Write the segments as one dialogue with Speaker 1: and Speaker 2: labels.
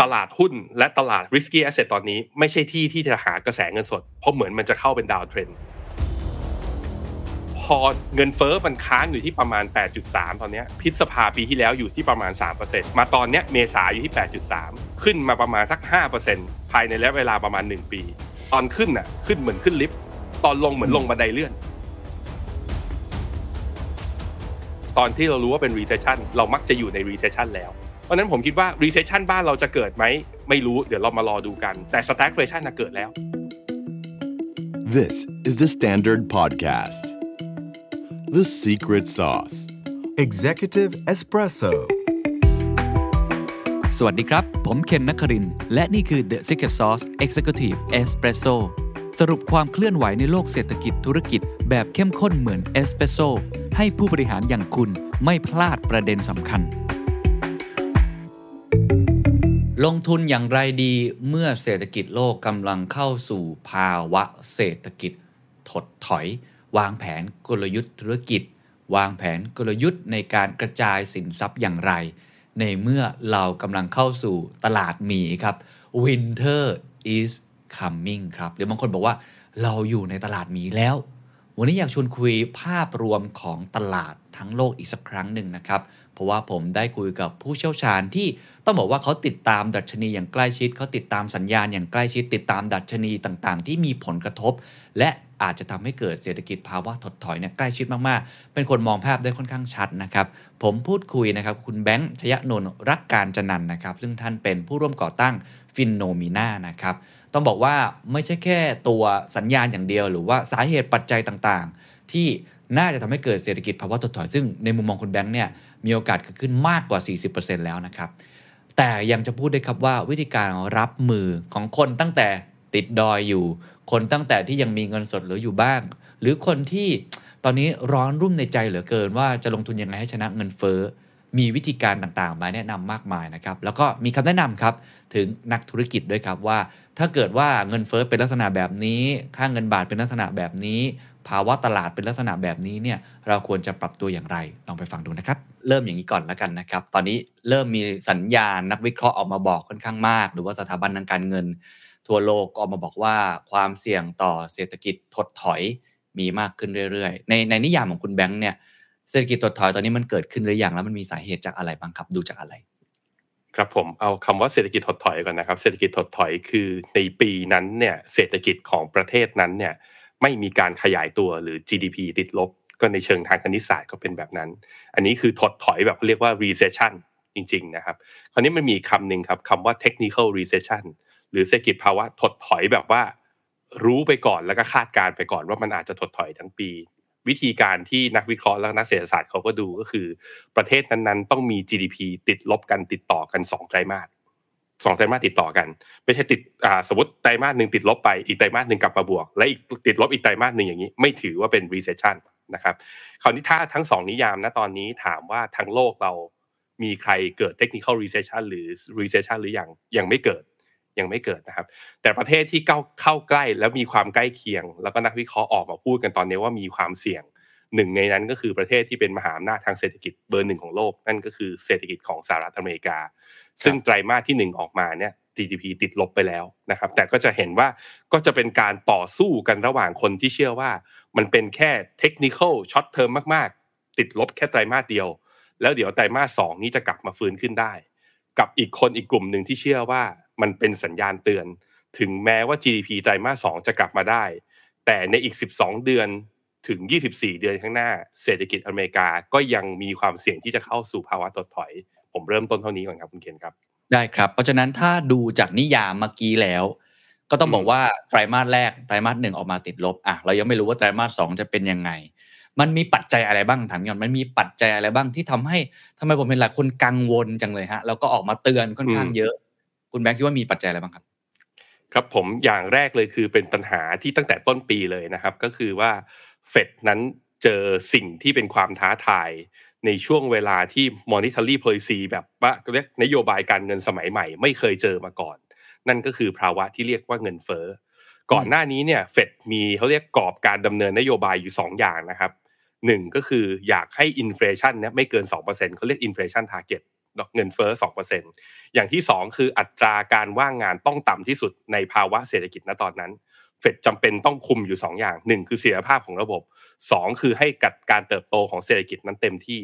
Speaker 1: ตลาดหุ้นและตลาด risky asset ตอนนี้ไม่ใช่ที่ที่จะหากระแสเงินสด เพราะเหมือนมันจะเข้าเป็นดาวเทรนพอเงินเฟอ้อมันค้างอยู่ที่ประมาณ 8.3 ตอนนี้พิษภาปีที่แล้วอยู่ที่ประมาณ 3%มาตอนนี้เมษาอยู่ที่ 8.3 ขึ้นมาประมาณสัก 5%ภายในระยะเวลาประมาณ 1 ปี ตอนขึ้นน่ะขึ้นเหมือนขึ้นลิฟต์ตอนลงเหมือนลงบันไดเลื่อน ตอนที่เรารู้ว่าเป็น recession เรามักจะอยู่ใน recession แล้ว เพราะนั้นผมคิดว่า recession บ้านเราจะเกิดไหม ไม่รู้เดี๋ยวเรามารอดูกัน แต่ stagflation น่ะเกิดแล้ว
Speaker 2: This is the Standard Podcast. The Secret Sauce.
Speaker 3: Executive Espresso
Speaker 4: สวัสดีครับ ผมเคนนักครินทร์และนี่คือ The Secret Sauce Executive Espresso สรุปความเคลื่อนไหวในโลกเศรษฐกิจธุรกิจแบบเข้มข้นเหมือนเอสเปรสโซให้ผู้บริหารอย่างคุณไม่พลาดประเด็นสำคัญ ลงทุนอย่างไรดีเมื่อเศรษฐกิจโลกกำลังเข้าสู่ภาวะเศรษฐกิจถดถอย วางแผนกลยุทธ์ธุรกิจ วางแผนกลยุทธ์ในการกระจายสินทรัพย์อย่างไร ในเมื่อเรากำลังเข้าสู่ตลาดหมีครับ Winter is coming ครับหรือบางคนบอกว่าเราอยู่ในตลาดหมีแล้ว วันนี้อยากชวนคุยภาพรวมของตลาดทั้งโลกอีกสักครั้งหนึ่งนะครับ เพราะว่าผมได้คุยกับผู้เชี่ยวชาญที่ต้องบอกว่าเขาติดตามดัชนีอย่างใกล้ชิดเขาติดตามสัญญาณอย่างใกล้ชิด ติดตามดัชนีต่างๆ ที่มีผลกระทบ และอาจจะทำให้เกิดเศรษฐกิจภาวะถดถอยเนี่ยใกล้ชิดมากๆ เป็นคนมองภาพได้ค่อนข้างชัดนะครับ ผมพูดคุยนะครับ คุณแบงค์ชยนนท์รักการจนันนะครับ ซึ่งท่านเป็นผู้ร่วมก่อตั้งฟินโนมิน่านะครับ ต้องบอกว่าไม่ใช่แค่ตัวสัญญาณอย่างเดียว หรือว่าสาเหตุปัจจัยต่างๆ ที่น่าจะทำให้เกิดเศรษฐกิจภาวะถดถอย ซึ่งในมุมมองคุณแบงค์เนี่ย มีโอกาสเกิดขึ้นมากกว่า 40%แล้วนะครับ แต่ยังจะพูดได้ครับว่าวิธีการรับมือของคนตั้งแต่ติดดอยอยู่ คนตั้งแต่ที่ยังมีเงินสดเหลืออยู่บ้าง หรือคนที่ตอนนี้ร้อนรุ่มในใจเหลือเกินว่าจะลงทุนยังไงให้ชนะเงินเฟ้อ มีวิธีการต่างๆ มาแนะนำมากมายนะครับ แล้วก็มีคำแนะนำครับถึงนักธุรกิจด้วยครับว่า ถ้าเกิดว่าเงินเฟ้อเป็นลักษณะแบบนี้ ค่าเงินบาทเป็นลักษณะแบบนี้ ภาวะตลาดเป็นลักษณะแบบนี้เนี่ยเราควรจะปรับตัวอย่างไรลองไปฟังดูนะครับ เริ่มอย่างนี้ก่อนแล้วกันนะครับ ตอนนี้เริ่มมีสัญญาณนักวิเคราะห์ออกมาบอกค่อนข้างมาก หรือว่าสถาบันทางการเงิน ทั่วโลกก็ออกมาบอกว่าความเสี่ยงต่อเศรษฐกิจถดถอยมีมากขึ้นเรื่อยๆ ในในนิยามของคุณแบงค์เนี่ยเศรษฐกิจถดถอยตอนนี้มันเกิดขึ้นหรือยังแล้วมันมีสาเหตุจากอะไรบ้างครับดูจากอะไร
Speaker 1: ครับผมเอาคำว่าเศรษฐกิจถดถอยก่อนนะครับ เศรษฐกิจถดถอยคือในปีนั้นเนี่ยเศรษฐกิจของประเทศนั้นเนี่ยไม่มีการขยายตัวหรือ GDP ติดลบ ก็ในเชิงทางคณิตศาสตร์ก็เป็นแบบนั้น อันนี้คือถดถอยแบบเรียกว่า recession จริงๆนะครับ คราวนี้มันมีคำหนึ่งครับคำว่า technical recession หรือเศรษฐกิจภาวะถดถอยแบบว่า รู้ไปก่อนแล้วก็คาดการไปก่อนว่ามันอาจจะถดถอยทั้งปี วิธีการที่นักวิเคราะห์และนักเศรษฐศาสตร์เขาก็ดูก็คือ ประเทศนั้นๆ ต้องมี GDP ติดลบกันติดต่อกัน2ไตรมาสสองไตรมาสติดต่อกัน ไม่ใช่ติดสมมติไตรมาสหนึ่งติดลบไปอีกไตรมาสหนึ่งกลับมาบวก และอีกติดลบอีกไตรมาสหนึ่งอย่างนี้ ไม่ถือว่าเป็น recession นะครับคราวนี้ถ้าทั้งสองนิยามนะตอนนี้ถามว่าทั้งโลกเรามีใครเกิด technical recession หรือ recession หรือยังยังไม่เกิดยังไม่เกิดนะครับ แต่ประเทศที่เข้าเข้าใกล้แล้วมีความใกล้เคียง แล้วก็นักวิเคราะห์ออกมาพูดกันตอนนี้ว่ามีความเสี่ยงหนึ่งในนั้นก็คือประเทศที่เป็นมหาอำนาจทางเศรษฐกิจเบอร์หนึ่งของโลก นั่นก็คือเศรษฐกิจของสหรัฐอเมริกา ซึ่งไตรมาสที่หนึ่งออกมาเนี่ย GDP ติดลบไปแล้วนะครับ แต่ก็จะเห็นว่าก็จะเป็นการต่อสู้กันระหว่างคนที่เชื่อว่า มันเป็นแค่ technical short term มากๆ ติดลบแค่ไตรมาสเดียว แล้วเดี๋ยวไตรมาสสองนี้จะกลับมาฟื้นขึ้นได้ กับอีกคนอีกกลุ่มหนึ่งที่เชื่อว่ามันเป็นสัญญาณเตือน ถึงแม้ว่า GDP ไตรมาสสองจะกลับมาได้ แต่ในอีก 12 เดือนถึง 24 เดือนข้างหน้า เศรษฐกิจอเมริกาก็ยังมีความเสี่ยงที่จะเข้าสู่ภาวะถดถอย ผมเริ่มต้นเท่านี้ก่อนครับคุณเคนครับ
Speaker 4: ได้ครับ เพราะฉะนั้นถ้าดูจากนิยามเมื่อกี้แล้ว ก็ต้องบอกว่าไตรมาสแรกไตรมาสหนึ่งออกมาติดลบอะเรายังไม่รู้ว่าไตรมาสสองจะเป็นยังไง มันมีปัจจัยอะไรบ้างถามย้อนมันมีปัจจัยอะไรบ้างที่ทำให้ทำไมผมเห็นหลายคนกังวลจังเลยฮะแล้วก็ออกมาเตือนค่อนข้างเยอะ คุณแบงค์คิดว่ามีปัจจัยอะไรบ้างครับ
Speaker 1: ครับผมอย่างแรกเลยคือเป็นปัญหาที่ตั้งแต่ต้นปีเลยนะครับ ก็คือว่าเฟดนั้นเจอสิ่งที่เป็นความท้าทาย ในช่วงเวลาที่ monetary policy แบบว่าเรียกนโยบายการเงินสมัยใหม่ ไม่เคยเจอมาก่อน นั่นก็คือภาวะที่เรียกว่าเงินเฟ้อก่อนหน้านี้เนี่ยเฟดมีเขาเรียกกรอบการดำเนินนโยบายอยู่ 2 อย่างนะครับหนึ่งก็คืออยากให้ inflation เนี่ยไม่เกิน 2%เขาเรียก inflation target กรอบเงินเฟ้อ2%อย่างที่ 2 คืออัตราการว่างงานต้องต่ำที่สุดในภาวะเศรษฐกิจณตอนนั้น เฟดจำเป็นต้องคุมอยู่ 2 อย่าง 1 คือเสถียรภาพของระบบ 2 คือให้กัดการเติบโตของเศรษฐกิจนั้นเต็มที่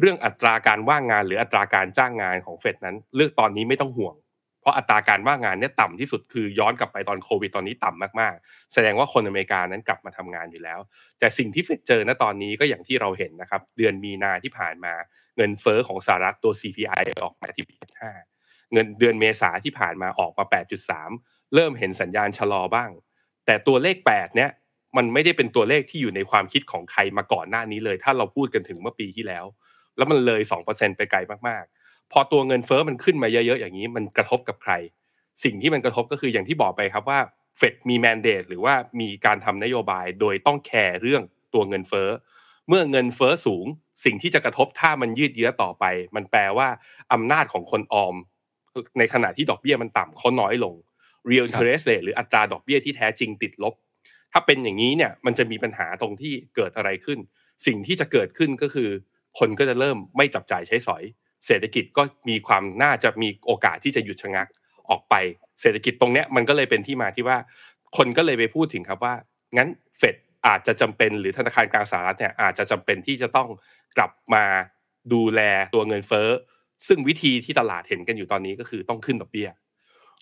Speaker 1: เรื่องอัตราการว่างงานหรืออัตราการจ้างงานของเฟดนั้น เลือกตอนนี้ไม่ต้องห่วง เพราะอัตราการว่างงานเนี่ยต่ำที่สุดคือย้อนกลับไปตอนโควิดตอนนี้ต่ำมากๆ แสดงว่าคนอเมริกานั้นกลับมาทำงานอยู่แล้ว แต่สิ่งที่เฟดเจอณตอนนี้ก็อย่างที่เราเห็นนะครับเดือนมีนาที่ผ่านมาเงินเฟ้อของสหรัฐตัว CPI ออกมาที่8.5เงินเดือนเมษาที่ผ่านมาออกมา 8.3 เริ่มเห็นสัญญาณชะลอบ้าง แต่ตัวเลข8เนี่ยมันไม่ได้เป็นตัวเลขที่อยู่ในความคิดของใครมาก่อนหน้านี้เลย ถ้าเราพูดกันถึงเมื่อปีที่แล้ว แล้วมันเลย2%ไปไกลมากๆ พอตัวเงินเฟอ้อมันขึ้นมาเยอะๆอย่างนี้มันกระทบกับใคร สิ่งที่มันกระทบก็คืออย่างที่บอกไปครับว่าเฟดมีแมนเดตหรือว่ามีการทำนโยบายโดยต้องแคร์เรื่องตัวเงินเฟอ้อเมื่อเงินเฟอ้อสูง สิ่งที่จะกระทบถ้ามันยืดเยื้อต่อไป มันแปลว่าอำนาจของคนออม ในขณะที่ดอกเบี้ยมันต่ำเขาน้อยลง real interest rate หรืออัตราดอกเบี้ยที่แท้จริงติดลบ ถ้าเป็นอย่างนี้เนี่ยมันจะมีปัญหาตรงที่เกิดอะไรขึ้น สิ่งที่จะเกิดขึ้นก็คือ คนก็จะเริ่มไม่จับจ่ายใช้สอย เศรษฐกิจก็มีความน่าจะมีโอกาสที่จะหยุดชะงักออกไป เศรษฐกิจตรงเนี้ยมันก็เลยเป็นที่มาที่ว่า คนก็เลยไปพูดถึงครับว่า งั้นเฟดอาจจะจำเป็นหรือธนาคารกลางสหรัฐเนี่ยอาจจะจำเป็นที่จะต้องกลับมาดูแลตัวเงินเฟ้อ ซึ่งวิธีที่ตลาดเห็นกันอยู่ตอนนี้ก็คือต้องขึ้นดอกเบี้ยเพ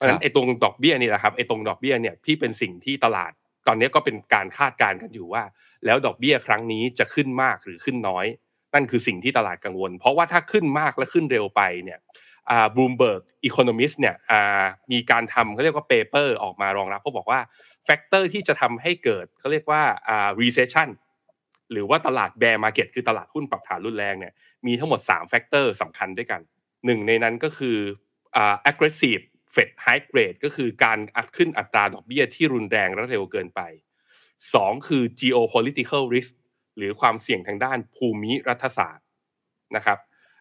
Speaker 1: ราะฉะนั้นไอ้ตรงดอกเบี้ยนี่แหละครับไอ้ตรงดอกเบี้ยเนี่ยพี่เป็นสิ่งที่ตลาดตอนนี้ก็เป็นการคาดการณ์กันอยู่ว่า แล้วดอกเบี้ยครั้งนี้จะขึ้นมากหรือขึ้นน้อย นั่นคือสิ่งที่ตลาดกังวล เพราะว่าถ้าขึ้นมากและขึ้นเร็วไปเนี่ยอ่า Bloomberg Economics เนี่ยอ่ามีการทำเขาเรียกว่า paper ออกมารองรับเขาบอกว่า factor ที่จะทำให้เกิดเขาเรียกว่าอ่า recession หรือว่าตลาด bear market คือตลาดหุ้นปรับฐานรุนแรงเนี่ยมีทั้งหมด3 factor สำคัญด้วยกันหนึ่งในนั้นก็คือ อ่า aggressive Fed hike rate ก็คือการอัดขึ้นอัตราดอกเบี้ยที่รุนแรงและเร็วเกินไปสองคือ geopolitical risk หรือความเสี่ยงทางด้านภูมิรัฐศาสตร์นะครับ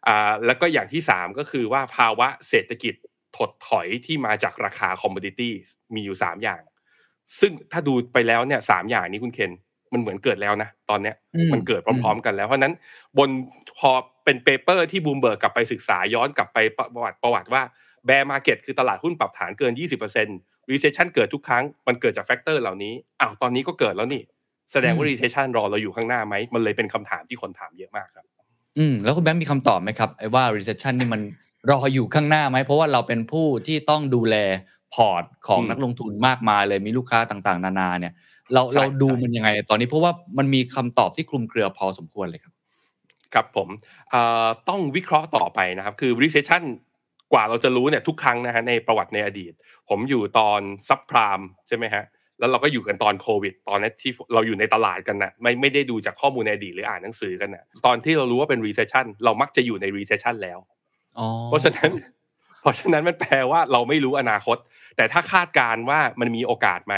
Speaker 1: อ่าแล้วก็อย่างที่สามก็คือว่าภาวะเศรษฐกิจถดถอยที่มาจากราคา commodity มีอยู่สามอย่าง ซึ่งถ้าดูไปแล้วเนี่ยสามอย่างนี้คุณเคนมันเหมือนเกิดแล้วนะ ตอนเนี้ย
Speaker 4: อืม
Speaker 1: มันเกิดพร้อม ๆ กันแล้ว เพราะฉะนั้นบนพอเป็น paper ที่บูมเบิร์กกลับไปศึกษาย้อนกลับไปประวัติประวัติว่า bear market คือตลาดหุ้นปรับฐานเกิน 20% recession เกิดทุกครั้ง มันเกิดจาก factor เหล่านี้ อ้าวตอนนี้ก็เกิดแล้วนี่ แสดงว่า
Speaker 4: อืม
Speaker 1: recession รอเราอยู่ข้างหน้าไหม มันเลยเป็นคำถามที่คนถามเยอะมากครับ
Speaker 4: อืม แล้วคุณแบงค์มีคำตอบไหมครับไอ้ว่า recession นี่มันรออยู่ข้างหน้าไหม เพราะว่าเราเป็นผู้ที่ต้องดูแลพอร์ตของ
Speaker 1: อืม
Speaker 4: นักลงทุนมากมายเลยมีลูกค้าต่างๆ นานาเนี่ย เรา
Speaker 1: ใช่
Speaker 4: เราดู
Speaker 1: ใช่
Speaker 4: มันยังไง ตอนนี้เพราะว่ามันมีคำตอบที่คลุมเครือพอสมควรเลยครับ
Speaker 1: ครับผมเอ่อต้องวิเคราะห์ต่อไปนะครับ คือ recession กว่าเราจะรู้เนี่ยทุกครั้งนะฮะในประวัติในอดีต ผมอยู่ตอน subprime ใช่ไหมฮะแล้วเราก็อยู่กันตอนโควิด ตอนนั้นที่เราอยู่ในตลาดกันนะไม่ไม่ได้ดูจากข้อมูลในอดีตหรืออ่านหนังสือกันนะตอนที่เรารู้ว่าเป็น recession เรามักจะอยู่ใน recession แล้ว
Speaker 4: อ๋อ
Speaker 1: เพราะฉะนั้น เพราะฉะนั้นมันแปลว่าเราไม่รู้อนาคต แต่ถ้าคาดการณ์ว่ามันมีโอกาสไหม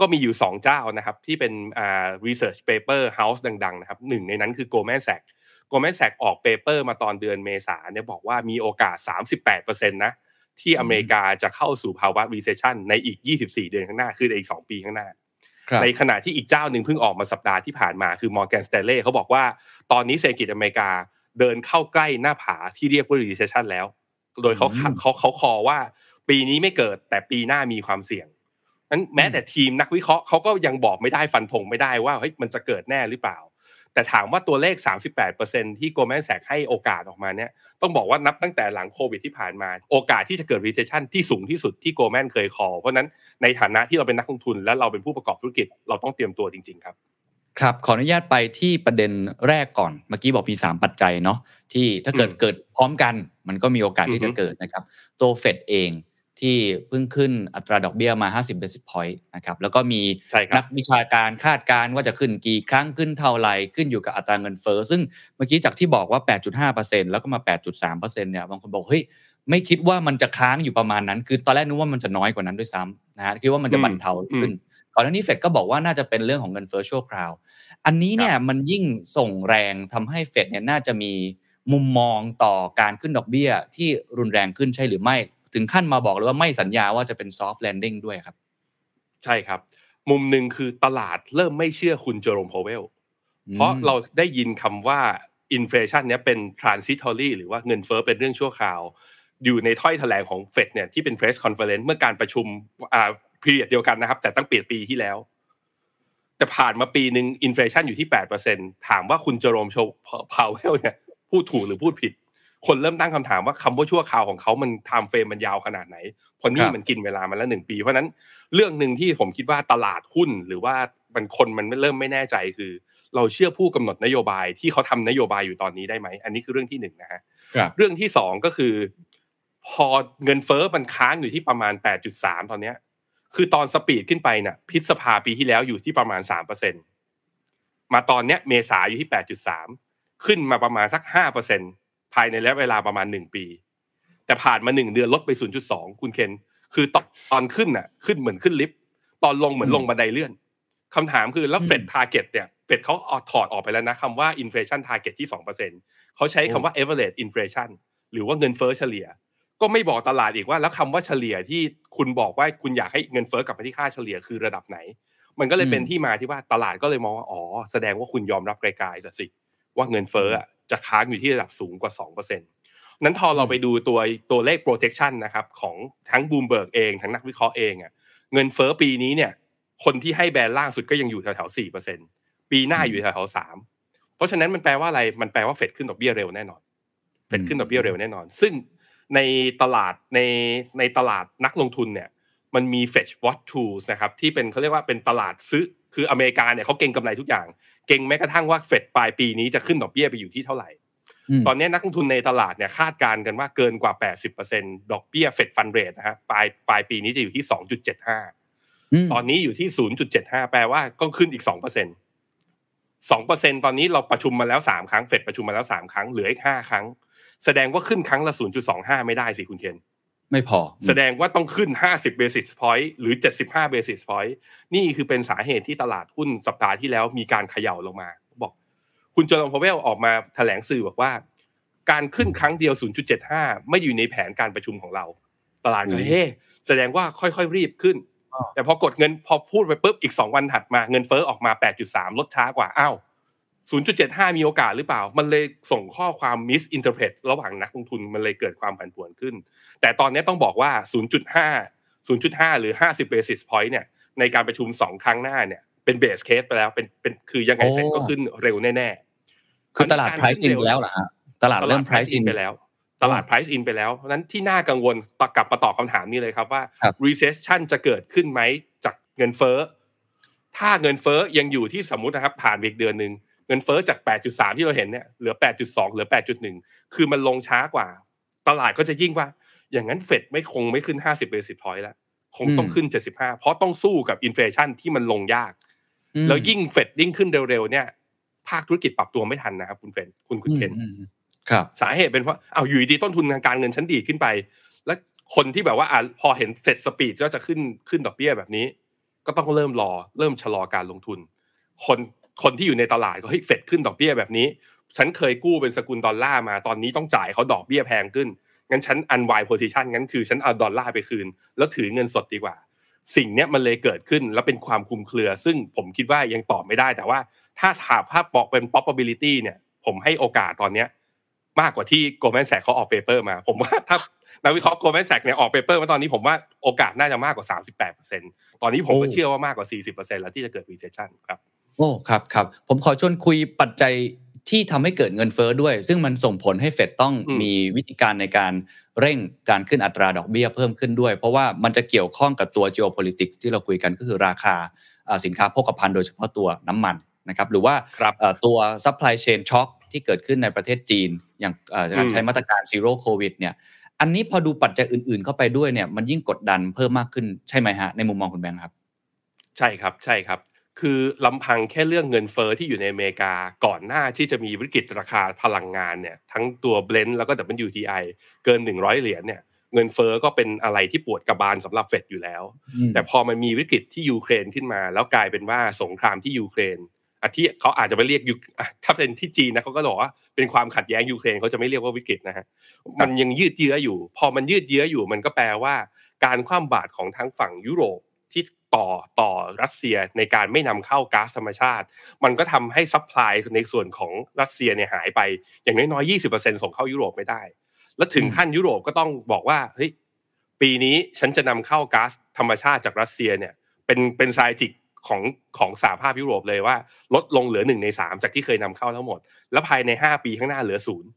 Speaker 1: ก็มีอยู่ 2 เจ้านะครับ ที่เป็นอ่า research paper house ดัง ๆ นะครับหนึ่งในนั้นคือ Goldman Sachs Goldman Sachs ออก paper มาตอนเดือนเมษาเนี่ยบอกว่ามีโอกาส 38%นะที่อเมริกาจะเข้าสู่ภาวะ recession ในอีก 24 เดือนข้างหน้า คือในอีก 2 ปีข้างหน้า
Speaker 4: ครับ
Speaker 1: ในขณะที่อีกเจ้าหนึ่งเพิ่งออกมาสัปดาห์ที่ผ่านมาคือ Morgan Stanley เขาบอกว่าตอนนี้เศรษฐกิจอเมริกาเดินเข้าใกล้หน้าผาที่เรียกว่า recession แล้ว โดยเขา
Speaker 4: อืม
Speaker 1: เขาเขาคอว่าปีนี้ไม่เกิดแต่ปีหน้ามีความเสี่ยงนั้นแม้แต่ทีมนักวิเคราะห์เขาก็ยังบอกไม่ได้ฟันธงไม่ได้ว่าเฮ้ยมันจะเกิดแน่หรือเปล่า แต่ถามว่าตัวเลข 38%ที่ Goldman Sachs ให้โอกาสออกมาเนี่ยต้องบอกว่านับตั้งแต่หลังโควิดที่ผ่านมา โอกาสที่จะเกิด recession ที่สูงที่สุดที่ Goldman เคยคอเพราะฉะนั้นในฐานะที่เราเป็นนักลงทุน และเราเป็นผู้ประกอบธุรกิจเราต้องเตรียมตัวจริง ๆ ครับ
Speaker 4: ครับขออนุญาตไปที่ประเด็นแรกก่อนเมื่อกี้บอกมี 3 ปัจจัยเนาะที่ถ้าเกิด
Speaker 1: อืม
Speaker 4: เกิดพร้อมกัน มันก็มีโอกาสที่จะ
Speaker 1: อือฮึ
Speaker 4: เกิดนะครับ ตัวเฟดเอง ที่เพิ่งขึ้นอัตราดอกเบี้ยมา 50 basis point นะครับแล้วก็มี
Speaker 1: ใช่ค
Speaker 4: นั
Speaker 1: รับ
Speaker 4: กวิชาการคาดการณ์ว่าจะขึ้นกี่ครั้งขึ้นเท่าไหร่ขึ้นอยู่กับอัตราเงินเฟ้อซึ่งเมื่อกี้จากที่บอกว่า 8.5%แล้วก็มา 8.3%เนี่ยบางคนบอกเฮ้ยไม่คิดว่ามันจะค้างอยู่ประมาณนั้น คือตอนแรกนึกว่ามันจะน้อยกว่านั้นด้วยซ้ำนะฮะคิดว่ามันจะ
Speaker 1: อืม
Speaker 4: บรรเทาขึ้นก่อนหน้านี้เฟดก็บอกว่าน่าจะเป็นเรื่องของเงินเฟ้อชั่วคราว อันนี้เนี่ยมันยิ่งส่งแรงทำให้เฟดเนี่ยน่าจะมีมุมมองต่อการขึ้นดอกเบี้ยที่รุนแรงขึ้นใช่หรือไม่ ถึงขั้นมาบอกเลยว่าไม่สัญญาว่าจะเป็น soft landing ด้วยครับ
Speaker 1: ใช่ครับ มุมหนึ่งคือตลาดเริ่มไม่เชื่อคุณเจอโรมพาวเวลเพราะเราได้ยินคำว่า inflation เนี้ยเป็น transitory หรือว่าเงินเฟ้อเป็นเรื่องชั่วคราว อยู่ในถ้อยแถลงของเฟดเนี่ยที่เป็น press conference เมื่อการประชุมอ่า period เดียวกันนะครับ แต่ตั้งเปลี่ยนปีที่แล้ว แต่ผ่านมาปีหนึ่ง inflation อยู่ที่8%ถามว่าคุณเจอโรมโชพาวเวลเนี่ยพูดถูกหรือพูดผิด คนเริ่มตั้งคำถามว่าคำว่าชั่วคราวของเขามัน time frame มันยาวขนาดไหนเพราะนี่มันกินเวลามาแล้วหนึ่งปี เพราะฉะนั้นเรื่องหนึ่งที่ผมคิดว่าตลาดหุ้นหรือว่ามันคนมันเริ่มไม่แน่ใจคือ เราเชื่อผู้กำหนดนโยบายที่เขาทำนโยบายอยู่ตอนนี้ได้ไหมอันนี้คือเรื่องที่หนึ่งนะฮะ
Speaker 4: ครับ
Speaker 1: เรื่องที่สองก็คือ พอเงินเฟ้อมันค้างอยู่ที่ประมาณ 8.3 ตอนเนี้ย คือตอน speed ขึ้นไปน่ะ พฤษภาปีที่แล้วอยู่ที่ประมาณ3%มาตอนเนี้ยเมษาอยู่ที่ 8.3 ขึ้นมาประมาณสัก5% ภายในระยะเวลาประมาณ 1 ปี แต่ผ่านมา 1 เดือนลดไป 0.2 คุณเคนคือตอนตอนขึ้นน่ะ ขึ้นเหมือนขึ้นลิฟต์ตอนลงเหมือนลงบันไดเลื่อนคำถามคือแล้วเฟดทาร์เก็ตเนี่ยเฟดเขาเอาถอดออกไปแล้วนะคำว่า inflation target ที่2%เขาใช้คำว่า average inflation หรือว่าเงินเฟ้อเฉลี่ย ก็ไม่บอกตลาดอีกว่าแล้วคำว่าเฉลี่ยที่คุณบอกว่าคุณอยากให้เงินเฟ้อกลับมาที่ค่าเฉลี่ยคือระดับไหน มันก็เลยเป็นที่มาที่ว่าตลาดก็เลยมองว่าอ๋อแสดงว่าคุณยอมรับกลายๆซะสิว่าเงินเฟ้ออะ จะค้างอยู่ที่ระดับสูงกว่า 2%นั้นพอเราไปดูตัวตัวเลข projection นะครับของทั้งบูมเบิร์กเองทั้งนักวิเคราะห์เองอะเงินเฟ้อปีนี้เนี่ย คนที่ให้ band ล่างสุดก็ยังอยู่แถวๆ4%ปีหน้าอยู่แถวๆ3เพราะฉะนั้นมันแปลว่าอะไรมันแปลว่าเฟดขึ้นดอกเบี้ยเร็วแน่นอนเฟดขึ้นดอกเบี้ยเร็วแน่นอน ซึ่งในตลาดในในตลาดนักลงทุนเนี่ย มันมี Fetch Watch Tools นะครับที่เป็นเขาเรียกว่าเป็นตลาดซื้อ คืออเมริกาเนี่ยเขาเก่งกำไรทุกอย่าง เก่งแม้กระทั่งว่าเฟดปลายปีนี้จะขึ้นดอกเบี้ยไปอยู่ที่เท่าไหร่
Speaker 4: อืม
Speaker 1: ตอนนี้นักลงทุนในตลาดเนี่ยคาดการณ์กันว่าเกินกว่า 80%ดอกเบี้ยเฟดฟันเรทนะฮะปลายปลายปีนี้จะอยู่ที่ 2.75
Speaker 4: ม
Speaker 1: ตอนนี้อยู่ที่ 0.75 แปลว่าก็ขึ้นอีก 2% 2%ตอนนี้เราประชุมมาแล้ว 3 ครั้งเฟดประชุมมาแล้ว 3 ครั้งเหลืออีก 5 ครั้ง แสดงว่าขึ้นครั้งละ 0.25 ไม่ได้สิคุณเคน
Speaker 4: ไม่พอ
Speaker 1: แสดงว่าต้องขึ้น 50 basis point หรือ 75 basis point นี่คือเป็นสาเหตุที่ตลาดหุ้นสัปดาห์ที่แล้วมีการเขย่าลงมา บอก คุณเจอร์มพาวเวลออกมาแถลงสื่อบอกว่า การขึ้นครั้งเดียว 0.75 ไม่อยู่ในแผนการประชุมของเรา ตลาดก็เฮ้แสดงว่าค่อยๆรีบขึ้น แต่พอกดเงินพอพูดไปปุ๊บอีก 2 วันถัดมาเงินเฟ้อออกมา 8.3 ลดช้ากว่าอ้าว 0.75 มีโอกาสหรือเปล่า มันเลยส่งข้อความ misinterpret ระหว่างนักลงทุนมันเลยเกิดความผันผวนขึ้น แต่ตอนนี้ต้องบอกว่า 0.5 0.5 หรือ 50 basis point เนี่ยในการประชุม 2 ครั้งหน้าเนี่ยเป็น base case ไปแล้วเป็นเป็นคือยังไง
Speaker 4: โอ้
Speaker 1: เฟดก็ขึ้นเร็วแน่ๆ
Speaker 4: คือตลาด
Speaker 1: การ
Speaker 4: price in
Speaker 1: ขึ้นเร็ว
Speaker 4: แล้วเหรอฮะตลาดเริ่ม price in
Speaker 1: ไปแล้ว ตลาด price in ไปแล้วเพราะฉะนั้นที่น่ากังวลตกลับมาตอบคำถามนี้เลยครับว่า
Speaker 4: ครับ
Speaker 1: recession จะเกิดขึ้นไหมจากเงินเฟ้อถ้าเงินเฟ้อยังอยู่ที่สมมุตินะครับผ่านไปอีกเดือนหนึ่ง เงินเฟ้อจาก 8.3 ที่เราเห็นเนี่ยเหลือ 8.2 เหลือ 8.1 คือมันลงช้ากว่า ตลาดก็จะยิ่งว่า อย่างนั้นเฟดไม่คงไม่ขึ้น 50 basis point แล้วคงต้อง
Speaker 4: อืม
Speaker 1: ขึ้น 75 เพราะต้องสู้กับอินฟลชันที่มันลงยาก
Speaker 4: อืม
Speaker 1: แล้วยิ่งเฟดยิ่งขึ้นเร็วๆเนี่ยภาคธุรกิจปรับตัวไม่ทันนะครับคุณเฟนคุณคุณเคน
Speaker 4: อืมอืมครับ
Speaker 1: สาเหตุเป็นเพราะเอาอยู่ดีๆต้นทุนทางการเงินชั้นดีดขึ้นไป แล้วคนที่แบบว่าอะพอเห็นเฟด speed ก็จะขึ้นขึ้นดอกเบี้ยแบบนี้ ก็ต้องเริ่มรอเริ่มชะลอการลงทุน คน คนที่อยู่ในตลาดก็เฮ้ยเฟดขึ้นดอกเบี้ยแบบนี้ ฉันเคยกู้เป็นสกุลดอลลาร์มาตอนนี้ต้องจ่ายเขาดอกเบี้ยแพงขึ้น งั้นฉัน unwind position งั้นคือฉันเอาดอลลาร์ไปคืน แล้วถือเงินสดดีกว่า สิ่งนี้มันเลยเกิดขึ้นแล้วเป็นความคลุมเครือ ซึ่งผมคิดว่ายังตอบไม่ได้แต่ว่า ถ้าถามภาพบอกเป็น probability เนี่ยผมให้โอกาสตอนเนี้ยมากกว่าที่ Goldman Sachs เขาออก paper มา ผมว่าถ้านักวิเคราะห์ Goldman Sachs เนี่ยออก paper มาตอนนี้ผมว่าโอกาสน่าจะมากกว่า 38%ตอนนี้ผมก็เชื่อว่ามากกว่า 40%แล้วที่จะเกิด recession ครับ
Speaker 4: โอ้ครับครับผมขอชวนคุยปัจจัยที่ทำให้เกิดเงินเฟ้อด้วย ซึ่งมันส่งผลให้เฟดต้อง
Speaker 1: อืม
Speaker 4: มีวิธีการในการเร่งการขึ้นอัตราดอกเบี้ยเพิ่มขึ้นด้วย เพราะว่ามันจะเกี่ยวข้องกับตัว geopolitics ที่เราคุยกันก็คือราคาอ่าสินค้าโภคภัณฑ์โดยเฉพาะตัวน้ำมันนะครับหรือว่า
Speaker 1: ครับ
Speaker 4: เอ่อตัว supply chain shock ที่เกิดขึ้นในประเทศจีน อย่างเอ่อการ
Speaker 1: อืม
Speaker 4: ใช้มาตรการ zero covid เนี่ยอันนี้พอดูปัจจัยอื่นๆ เข้าไปด้วยเนี่ยมันยิ่งกดดันเพิ่มมากขึ้นใช่ไหมฮะในมุมมองคุณแบงค์ครับ
Speaker 1: ใช่ครับใช่ครับ คือลำพังแค่เรื่องเงินเฟอ้อที่อยู่ในอเมริกาก่อนหน้าที่จะมีวิกฤตราคาพลังงานเนี่ยทั้งตัวเบลนด์แล้วก็ WTI เกิน 100 เหรียญเนี่ยเงินเฟอ้อก็เป็นอะไรที่ปวดกระบาลสำหรับเฟดอยู่แล้ว แต่พอมันมีวิกฤตที่ยูเครนขึ้นมา แล้วกลายเป็นว่าสงครามที่ยูเครนอะที่เขาอาจจะไปเรียกยูอะถ้าเป็นที่จีนนะเขาก็บอกว่าเป็นความขัดแย้งยูเครนเขาจะไม่เรียกว่าวิกฤตนะฮะมันยังยืดเยื้ออยู่ พอมันยืดเยื้ออยู่มันก็แปลว่า การคว่ำบาตรของทั้งฝั่งยุโรปที่ ต่อต่อรัสเซียในการไม่นำเข้าก๊าซธรรมชาติ มันก็ทำให้ supply ในส่วนของรัสเซียเนี่ยหายไปอย่างน้อยๆ20%ส่งเข้ายุโรปไม่ได้ แล้วถึงขั้นยุโรปก็ต้องบอกว่าเฮ้ยปีนี้ฉันจะนำเข้าก๊าซธรรมชาติจากรัสเซียเนี่ยเป็นเป็นไซจิกของของสหภาพยุโรปเลยว่า ลดลงเหลือหนึ่งในสามจากที่เคยนำเข้าทั้งหมด แล้วภายในห้าปีข้างหน้าเหลือศูนย์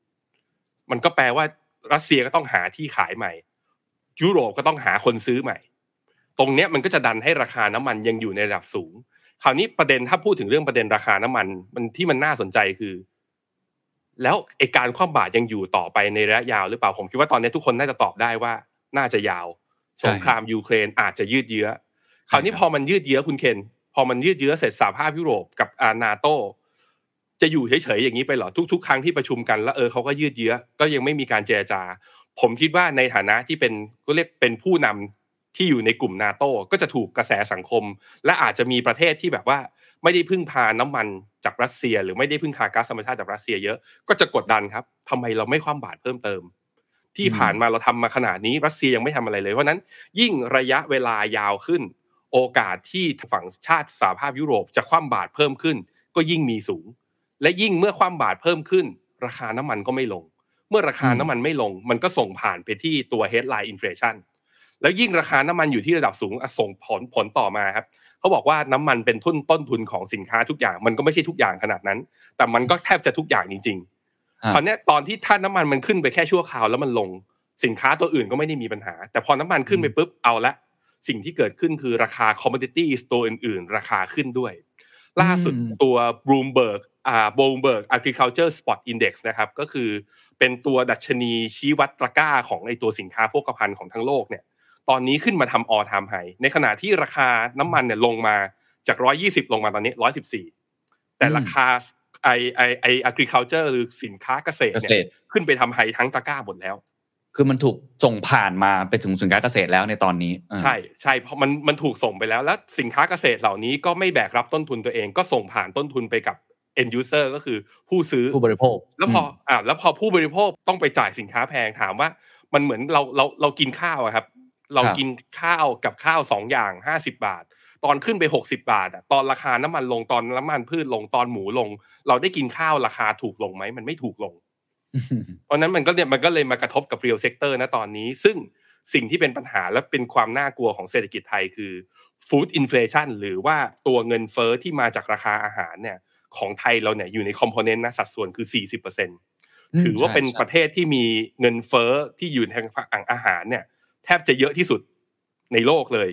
Speaker 1: มันก็แปลว่ารัสเซียก็ต้องหาที่ขายใหม่ ยุโรปก็ต้องหาคนซื้อใหม่ ตรงเนี้ยมันก็จะดันให้ราคาน้ำมันยังอยู่ในระดับสูง คราวนี้ประเด็นถ้าพูดถึงเรื่องประเด็นราคาน้ำมัน มันที่มันน่าสนใจคือ แล้วไอการคว่ำบาตรยังอยู่ต่อไปในระยะยาวหรือเปล่าผมคิดว่าตอนนี้ทุกคนน่าจะตอบได้ว่า น่าจะยาวสงครามยูเครนอาจจะยืดเยื้อ คราวนี้พอมันยืดเยื้อคุณเคน พอมันยืดเยื้อเสร็จสหภาพยุโรปกับอานาโตจะอยู่เฉยๆอย่างนี้ไปเหรอทุก ๆ ครั้งที่ประชุมกันแล้วเออเขาก็ยืดเยื้อ ก็ยังไม่มีการเจรจา ผมคิดว่าในฐานะที่เป็นก็เรียกเป็นผู้นำ ที่อยู่ในกลุ่มนาโต้ก็จะถูกกระแสสังคม และอาจจะมีประเทศที่แบบว่า ไม่ได้พึ่งพาน้ำมันจากรัสเซีย หรือไม่ได้พึ่งพาก๊าซธรรมชาติจากรัสเซียเยอะก็จะกดดันครับทำไมเราไม่คว่ำบาตรเพิ่มเติม ที่ผ่านมาเราทำมาขนาดนี้รัสเซียยังไม่ทำอะไรเลยเพราะนั้น ยิ่งระยะเวลายาวขึ้น โอกาสที่ฝั่งชาติสหภาพยุโรปจะคว่ำบาตรเพิ่มขึ้น ก็ยิ่งมีสูง และยิ่งเมื่อคว่ำบาตรเพิ่มขึ้น ราคาน้ำมันก็ไม่ลง เมื่อราคาน้ำมันไม่ลง มันก็ส่งผ่านไปที่ตัว headline inflation แล้วยิ่งราคาน้ำมันอยู่ที่ระดับสูงส่งผลผลต่อมาครับเขาบอกว่าน้ำมันเป็นทุนต้นทุนของสินค้าทุกอย่างมันก็ไม่ใช่ทุกอย่างขนาดนั้น แต่มันก็แทบจะทุกอย่างจริงๆคราวนี้ตอนที่ท่าน้ำมันมันขึ้นไปแค่ชั่วคราวแล้วมันลงสินค้าตัวอื่นก็ไม่ได้มีปัญหา แต่พอน้ำมันขึ้นไปปุ๊บเอาละสิ่งที่เกิดขึ้นคือราคา commodities ตัวอื่น ๆ ราคาขึ้นด้วย ล่าสุดตัว Bloomberg อ่า Bloomberg Agriculture Spot Index นะครับก็คือเป็นตัวดัชนีชี้วัดตะกร้าของไอตัวสินค้าโภคภัณฑ์ของทั้งโลกเนี่ย ตอนนี้ขึ้นมาทำ all time high ในขณะที่ราคาน้ำมันเนี่ยลงมาจาก 120 ลงมาตอนนี้ 114 แต่ราคาไอไอไอ agriculture หรือสินค้าเกษตรเนี่ยขึ้นไปทำไฮทั้งตะกร้าหมดแล้ว
Speaker 4: คือมันถูกส่งผ่านมาไปถึงสินค้าเกษตรแล้วในตอนนี้
Speaker 1: ใช่ใช่เพราะมันมันถูกส่งไปแล้ว แล้วสินค้าเกษตรเหล่านี้ก็ไม่แบกรับต้นทุนตัวเองก็ส่งผ่านต้นทุนไปกับ end user ก็คือผู้ซื้อ
Speaker 4: ผู้บริโภค
Speaker 1: แล้วพออ่าแล้วพอผู้บริโภคต้องไปจ่ายสินค้าแพงถามว่า มันเหมือนเราเราเรากินข้าวอะครับ เรากินข้าวกับข้าวสองอย่างห้าสิบาท ตอนขึ้นไปหกสิบาทอะตอนราคาน้ำมันลงตอนน้ำมันพืชลงตอนหมูลง เราได้กินข้าวราคาถูกลงไหมมันไม่ถูกลง เพราะนั้นมันก็เนี่ยมันก็เลยมากระทบกับ real sector นะตอนนี้ ซึ่งสิ่งที่เป็นปัญหาและเป็นความน่ากลัวของเศรษฐกิจไทยคือ food inflation หรือว่าตัวเงินเฟอ้อที่มาจากราคาอาหารเนี่ยของไทยเราเนี่ยอยู่ในคอมโพเนนต์นะสัดส่วนคือ 40%ถือว่าเป็นประเทศที่มีเงินเฟอ้อที่อยู่ทางฝั่งอาหารเนี่ย แทบจะเยอะที่สุดในโลกเลย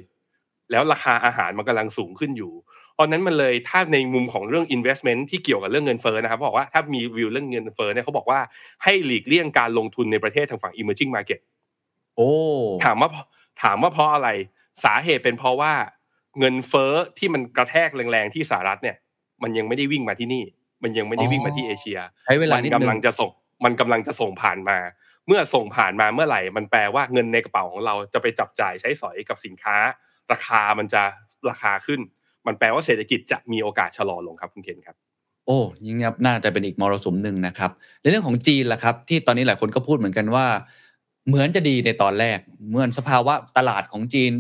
Speaker 1: แล้วราคาอาหารมันกำลังสูงขึ้นอยู่เพราะนั้นมันเลยถ้าในมุมของเรื่อง investment ที่เกี่ยวกับเรื่องเงินเฟ้อนะครับบอกว่าถ้ามีวิวเรื่องเงินเฟ้อเนี่ยเขาบอกว่าให้หลีกเลี่ยงการลงทุนในประเทศทางฝั่ง emerging market
Speaker 4: โอ้
Speaker 1: ถามว่าถามว่าเพราะอะไรสาเหตุเป็นเพราะว่าเงินเฟ้อที่มันกระแทกแรงๆที่สหรัฐเนี่ย มันยังไม่ได้วิ่งมาที่นี่ มันยังไม่ได้วิ่งมาที่เอเชีย
Speaker 4: ใช้เวลา
Speaker 1: มัน
Speaker 4: นิด
Speaker 1: กำ
Speaker 4: นึ
Speaker 1: ลัง
Speaker 4: ง
Speaker 1: จะส่ง มันกำลังจะส่งผ่านมา เมื่อส่งผ่านมาเมื่อไหร่ มันแปลว่าเงินในกระเป๋าของเราจะไปจับจ่ายใช้สอยกับสินค้า ราคามันจะราคาขึ้น มันแปลว่าเศรษฐกิจจะมีโอกาสชะลอลงครับคุณเคนครับ
Speaker 4: โอ้ยิ่งน่าจะเป็นอีกมรสุมหนึ่งนะครับในเรื่องของจีนล่ะครับ ที่ตอนนี้หลายคนก็พูดเหมือนกันว่า เหมือนจะดีในตอนแรก เหมือนสภาวะตลาดของจีน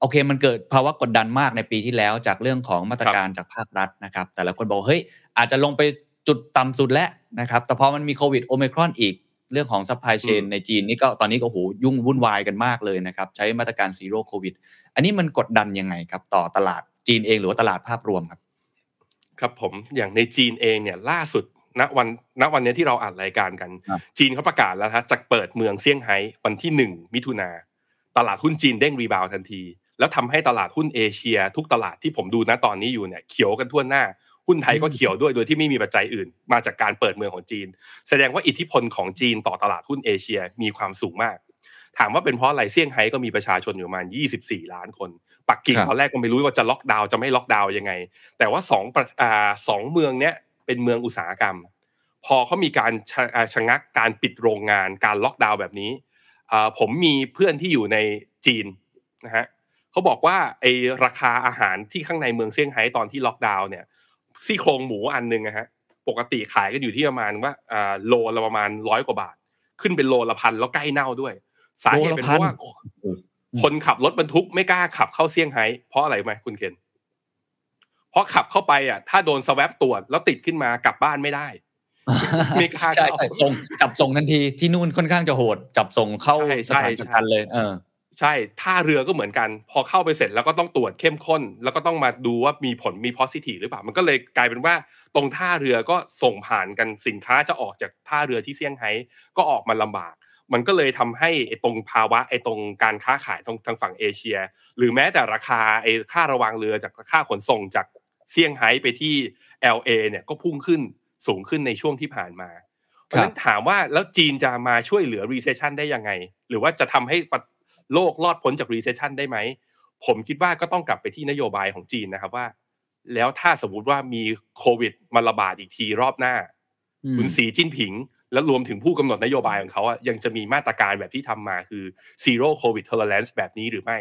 Speaker 4: โอเคมันเกิดภาวะกดดันมากในปีที่แล้ว จากเรื่องของมาตรการจากภาครัฐนะครับ แต่ละคนบอกเฮ้ยอาจจะลงไปจุดต่ำสุดแล้วนะครับ แต่พอมันมีโควิดโอมิครอนอีก เรื่องของ supply chain
Speaker 1: อืม
Speaker 4: ในจีนนี่ก็ตอนนี้ก็โหยุ่งวุ่นวายกันมากเลยนะครับ ใช้มาตรการ zero โควิด อันนี้มันกดดันยังไงครับต่อตลาดจีนเองหรือว่าตลาดภาพรวมครับ
Speaker 1: ครับผมอย่างในจีนเองเนี่ยล่าสุดณวันณวันนี้ที่เราอัดรายการกัน
Speaker 4: ครับ
Speaker 1: จีนเขาประกาศแล้วฮะจะเปิดเมืองเซี่ยงไฮ้วันที่หนึ่งมิถุนาตลาดหุ้นจีนเด้ง rebound ทันที แล้วทำให้ตลาดหุ้นเอเชีย ทุกตลาดที่ผมดูนะตอนนี้อยู่เนี่ยเขียวกันทั่วหน้า หุ้นไทยก็เขียวด้วยโดยที่ไม่มีปัจจัยอื่น มาจากการเปิดเมืองของจีน แสดงว่าอิทธิพลของจีนต่อตลาดหุ้นเอเชียมีความสูงมาก ถามว่าเป็นเพราะอะไรเซี่ยงไฮ้ก็มีประชาชนอยู่ประมาณ 24 ล้านคน ปักกิ่ง
Speaker 4: ครับ
Speaker 1: ตอนแรกก็ไม่รู้ว่าจะล็อกดาวน์จะไม่ล็อกดาวน์ยังไง แต่ว่าสองประอ่าสองเมืองเนี้ยเป็นเมืองอุตสาหกรรม พอเขามีการชะอ่าชะงักการปิดโรงงานการล็อกดาวน์แบบนี้อ่าผมมีเพื่อนที่อยู่ในจีนนะฮะเขาบอกว่าไอราคาอาหารที่ข้างในเมืองเซี่ยงไฮ้ตอนที่ล็อกดาวน์เนี่ย ซี่โครงหมูอันหนึงนะฮะปกติขายกันอยู่ที่ประมาณว่าอ่าโลละประมาณร้อยกว่าบาท ขึ้นเป็นโลละพันแล้วใกล้เน่าด้วย สาเหตุเป็นเพราะว่าคนขับรถบรรทุกไม่กล้าขับเข้าเซี่ยงไฮ้เพราะอะไรไหมคุณเคนเพราะขับเข้าไปอะ ถ้าโดนสแวบตรวจแล้วติดขึ้นมากลับบ้านไม่ได้ไม่กล้า
Speaker 4: ใช่
Speaker 1: เข้า
Speaker 4: ใช่ส่งจับส่งทันทีที่นู่นค่อนข้างจะโหด จับส่งเข้า
Speaker 1: ใช่
Speaker 4: ส
Speaker 1: ใช่
Speaker 4: ถาน
Speaker 1: ใช่
Speaker 4: ประกันเลย เออ
Speaker 1: ใช่ท่าเรือก็เหมือนกัน พอเข้าไปเสร็จแล้วก็ต้องตรวจเข้มข้น แล้วก็ต้องมาดูว่ามีผลมี positive หรือเปล่า มันก็เลยกลายเป็นว่าตรงท่าเรือก็ส่งผ่านกันสินค้าจะออกจากท่าเรือที่เซี่ยงไฮ้ก็ออกมาลำบาก มันก็เลยทำให้ไอ้ตรงภาวะไอ้ตรงการค้าขายตรงทางฝั่งเอเชีย หรือแม้แต่ราคาไอ้ค่าระวางเรือจากค่าขนส่งจากเซี่ยงไฮ้ไปที่ LA เนี่ยก็พุ่งขึ้นสูงขึ้นในช่วงที่ผ่านมาเพราะฉะนั้นถามว่าแล้วจีนจะมาช่วยเหลือ recession ได้ยังไง หรือว่าจะทำให้ โลกรอดพ้นจาก recession ได้ไหม ผมคิดว่าก็ต้องกลับไปที่นโยบายของจีนนะครับว่า แล้วถ้าสมมุติว่ามีโควิดมาระบาดอีกทีรอบหน้า
Speaker 4: อืม
Speaker 1: คุณสีจิ้นผิง แล้วรวมถึงผู้กำหนดนโยบายของเขาอะยังจะมีมาตรการแบบที่ทำมาคือ zero covid tolerance แบบนี้หรือไม่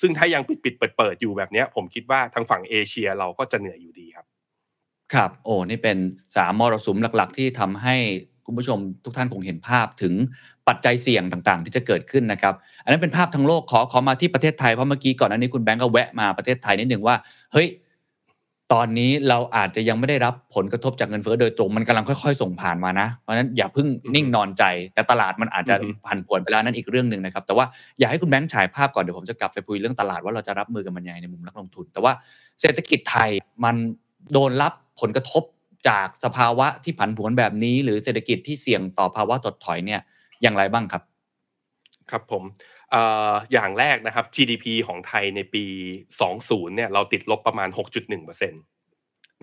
Speaker 1: ซึ่งถ้ายังปิดปิดเปิดเปิดๆอยู่แบบเนี้ยผมคิดว่าทางฝั่งเอเชียเราก็จะเหนื่อยอยู่ดีครับ
Speaker 4: ครับ โอ้นี่เป็นสามมรสุมหลักๆ ที่ทำให้คุณผู้ชมทุกท่านคงเห็นภาพถึง ปัจจัยเสี่ยงต่างๆ ที่จะเกิดขึ้นนะครับ อันนั้นเป็นภาพทั้งโลกขอขอมาที่ประเทศไทยเพราะเมื่อกี้ก่อนอันนี้คุณแบงก์ก็แวะมาประเทศไทยนิดหนึ่งว่า เฮ้ย ตอนนี้เราอาจจะยังไม่ได้รับผลกระทบจากเงินเฟ้อโดยตรงมันกำลังค่อย ๆ ส่งผ่านมานะ เพราะฉะนั้นอย่าเพิ่งนิ่งนอนใจ แต่ตลาดมันอาจจะ
Speaker 1: อือฮึ
Speaker 4: ผันผวนไปแล้วนั่นอีกเรื่องหนึ่งนะครับแต่ว่าอยากให้คุณแบงค์ฉายภาพก่อนเดี๋ยวผมจะกลับไปคุยเรื่องตลาดว่าเราจะรับมือกับมันยังไงในมุมนักลงทุน แต่ว่าเศรษฐกิจไทยมันโดนรับผลกระทบจากสภาวะที่ผันผวนแบบนี้ หรือเศรษฐกิจที่เสี่ยงต่อภาวะถดถอยเนี่ย อย่างไรบ้างครับ
Speaker 1: ครับผมเอ่ออย่างแรกนะครับ GDP ของไทยในปี 20 เนี่ยเราติดลบประมาณ 6.1%น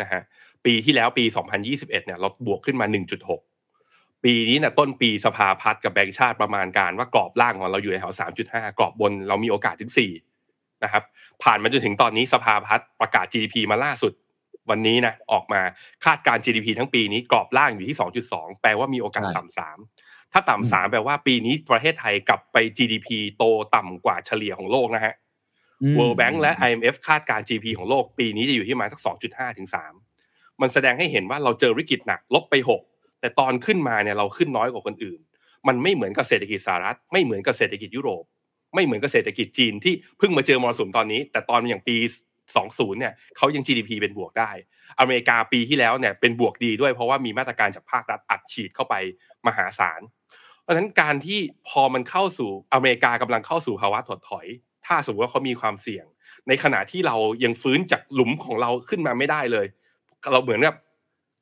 Speaker 1: ะฮะปีที่แล้วปี 2021 เนี่ยเราบวกขึ้นมา 1.6 ปีนี้เนี่ยต้นปีสภาพัฒน์กับแบงก์ชาติประมาณการว่ากรอบล่างของเราอยู่ในแถว 3.5 กรอบบนเรามีโอกาสถึง 4 นะครับ ผ่านมาจนถึงตอนนี้สภาพัฒน์ประกาศ GDP มาล่าสุดวันนี้นะออกมาคาดการณ์ GDP ทั้งปีนี้กรอบล่างอยู่ที่ 2.2 แปลว่ามีโอกาส
Speaker 4: ใช่
Speaker 1: ต่ำสาม ถ้าต่ำสามแปลว่าปีนี้ประเทศไทยกลับไป GDP โตต่ำกว่าเฉลี่ยของโลกนะฮะ World Bank และ IMF คาดการณ์ GDP ของโลกปีนี้จะอยู่ที่ประมาณสัก 2.5 ถึง 3 มันแสดงให้เห็นว่าเราเจอวิกฤตหนักลบไป 6 แต่ตอนขึ้นมาเนี่ยเราขึ้นน้อยกว่าคนอื่น มันไม่เหมือนกับเศรษฐกิจสหรัฐ ไม่เหมือนกับเศรษฐกิจยุโรป ไม่เหมือนกับเศรษฐกิจจีนที่เพิ่งมาเจอมรสุมตอนนี้ แต่ตอนอย่างปี 20เนี่ยเขายัง GDP เป็นบวกได้ อเมริกาปีที่แล้วเนี่ยเป็นบวกดีด้วยเพราะว่ามีมาตรการจากภาครัฐอัดฉีดเข้าไปมหาศาล เพราะฉะนั้นการที่พอมันเข้าสู่อเมริกากำลังเข้าสู่ภาวะถดถอย ถ้าสมมติว่าเขามีความเสี่ยง ในขณะที่เรายังฟื้นจากหลุมของเราขึ้นมาไม่ได้เลย เราเหมือนกับ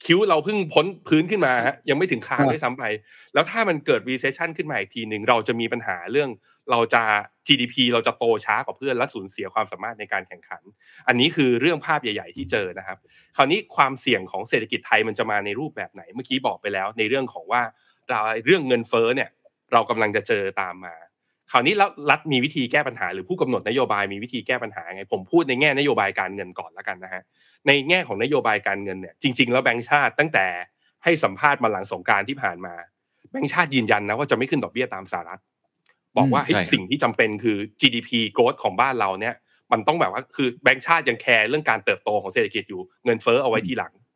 Speaker 1: คิ้วเราเพิ่งพ้นพื้นขึ้นมาฮะยังไม่ถึงคาง
Speaker 4: ครับ
Speaker 1: ด้วยซ้ำไป แล้วถ้ามันเกิด recession ขึ้นมาอีกทีหนึ่งเราจะมีปัญหาเรื่องเราจะ GDP เราจะโตช้ากว่าเพื่อนและสูญเสียความสามารถในการแข่งขัน อันนี้คือเรื่องภาพใหญ่ ๆ ที่เจอนะครับ คราวนี้ความเสี่ยงของเศรษฐกิจไทยมันจะมาในรูปแบบไหน เมื่อกี้บอกไปแล้ว ในเรื่องของว่าเราเรื่องเงินเฟ้อเนี่ย เรากำลังจะเจอตามมา คราวนี้แล้วรัฐมีวิธีแก้ปัญหา หรือผู้กำหนดนโยบายมีวิธีแก้ปัญหาไงผมพูดในแง่นโยบายการเงินก่อนแล้วกันนะฮะในแง่ของนโยบายการเงินเนี่ยจริง ๆ แล้วแบงก์ชาติตั้งแต่ให้สัมภาษณ์มาหลังสงกรารที่ผ่านมาแบงก์ชาติยืนยันนะว่าจะไม่ขึ้นดอกเบี้ยตามสหรัฐบอกว่า
Speaker 4: อืม
Speaker 1: เฮ้ย
Speaker 4: ใช่ครับ
Speaker 1: สิ่งที่จำเป็นคือ GDP growth ของบ้านเราเนี่ย มันต้องแบบว่าคือแบงก์ชาติยังแคร์เรื่องการเติบโตของเศรษฐกิจอยู่เงินเฟ้อเอาไว้ทีหลัง
Speaker 4: ครับ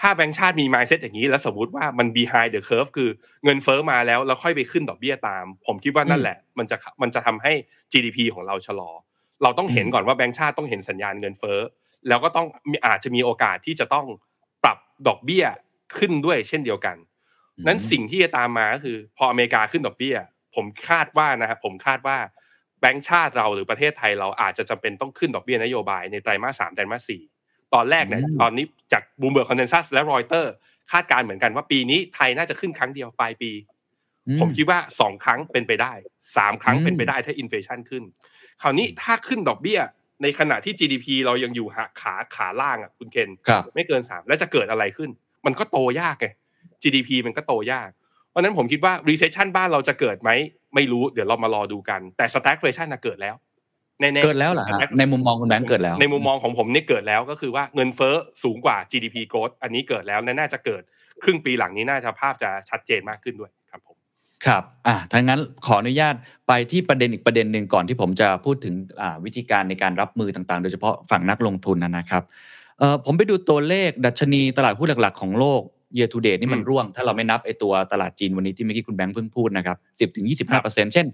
Speaker 1: ถ้าแบงก์ชาติมี mindset อย่างนี้แล้วสมมติว่ามัน behind the curve คือเงินเฟ้อมาแล้วแล้วค่อยไปขึ้นดอกเบี้ยตาม ผมคิดว่านั่นแหละ มันจะมันจะทำให้ GDP ของเราชะลอ เราต้องเห็น
Speaker 4: อืม
Speaker 1: ก่อนว่าแบงก์ชาติต้องเห็นสัญญาณเงินเฟ้อแล้วก็ต้องมีอาจจะมีโอกาสที่จะต้องปรับดอกเบี้ยขึ้นด้วยเช่นเดียวกัน นั้นสิ่งที่จะตามมาก็คือ พออเมริกาขึ้นดอกเบี้ย ผมคาดว่านะครับผมคาดว่าแบงก์ชาติเราหรือประเทศไทยเราอาจจะจำเป็นต้องขึ้นดอกเบี้ยนโยบายในไตรมาสสามไตรมาสสี่ ตอนแรกเนี่ย
Speaker 4: อืม
Speaker 1: ตอนนี้จาก Bloomberg consensus และรอยเตอร์คาดการณ์เหมือนกันว่าปีนี้ไทยน่าจะขึ้นครั้งเดียวปลายปี
Speaker 4: อื
Speaker 1: ผมคิดว่าสองครั้งเป็นไปได้สามครั้ง
Speaker 4: อืม
Speaker 1: เป็นไปได้ถ้า inflation ขึ้น คราวนี้ถ้าขึ้นดอกเบี้ย ในขณะที่ GDP เรายังอยู่หาขาขาล่างอะคุณเคน
Speaker 4: ครับ
Speaker 1: ไม่เกินสามแล้วจะเกิดอะไรขึ้น มันก็โตยากไง GDP มันก็โตยาก เพราะฉะนั้นผมคิดว่า recession บ้านเราจะเกิดไหมไม่รู้เดี๋ยวเรามารอดูกัน แต่ stagflation น่ะเกิดแล้ว แน่ๆ
Speaker 4: เกิดแล้วเหรอฮะในมุมมองคุณแบงค์เกิดแล้ว
Speaker 1: ในมุมมองของผมเนี่ยเกิดแล้วก็คือว่าเงินเฟ้อสูงกว่า GDP growth อันนี้เกิดแล้วและน่าจะเกิดครึ่งปีหลังนี้น่าจะภาพจะชัดเจนมากขึ้นด้วยครับผม
Speaker 4: ครับอ่าทั้งนั้นขออนุญาตไปที่ประเด็นอีกประเด็นหนึ่งก่อนที่ผมจะพูดถึงอ่าวิธีการในการรับมือต่างๆ โดยเฉพาะฝั่งนักลงทุนนะนะครับเอ่อผมไปดูตัวเลขดัชนีตลาดหุ้นหลักๆ ของโลก year to date นี่มัน
Speaker 1: อืม
Speaker 4: ร่วง ถ้าเราไม่นับไอตัวตลาดจีนวันนี้ที่เมื่อกี้คุณแบงค์เพิ่งพูดนะครับ10ถึง25เช่น